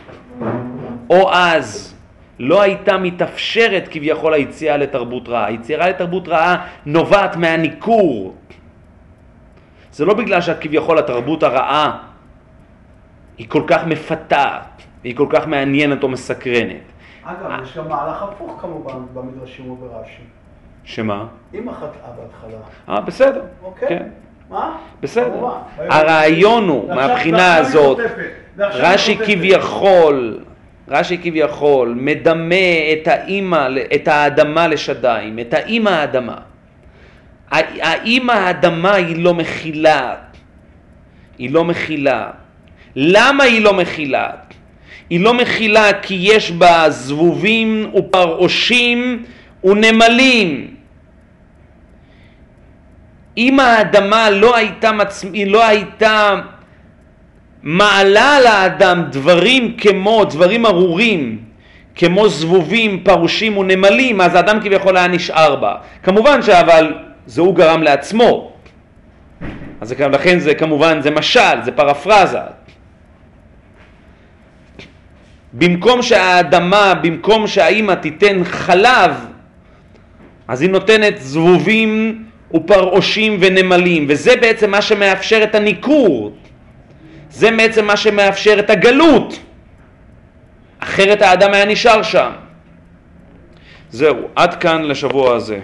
או אז לא הייתה מתאפשרת כביכול היציאה לתרבות רעה. היציאה לתרבות רעה נובעת מהניכור. זה לא בגלל שכביכול התרבות הרעה היא כל כך מפתה, והיא כל כך מעניינת או מסקרנת. אגב, יש גם מהלך הפוך כמובן במדרשים וברש"י. שמה? עם החטאה בהתחלה. אה, בסדר. אוקיי. כן. מה? בסדר. הרעיון הוא, מהבחינה הזאת, רש"י כביכול, רש"י כביכול מדמה את האימא, את האדמה לשדיים, את האימא האדמה. האימא האדמה היא לא מכילה, היא לא מכילה. למה היא לא מכילה? היא לא מכילה כי יש בה זבובים ופרעושים ונמלים. אם האדמה לא הייתה, מצ... לא הייתה מעלה על האדם דברים כמו, דברים ארורים, כמו זבובים, פרושים ונמלים, אז האדם כביכול היה נשאר בה. כמובן שאבל זה הוא גרם לעצמו. אז לכן זה כמובן, זה משל, זה פרפרזה. במקום שהאדמה, במקום שהאימא תיתן חלב, אז היא נותנת זבובים ופרעושים ונמלים, וזה בעצם מה שמאפשר את הניכור, זה בעצם מה שמאפשר את הגלות, אחרת האדם היה נשאר שם. זהו, עד כאן לשבוע הזה.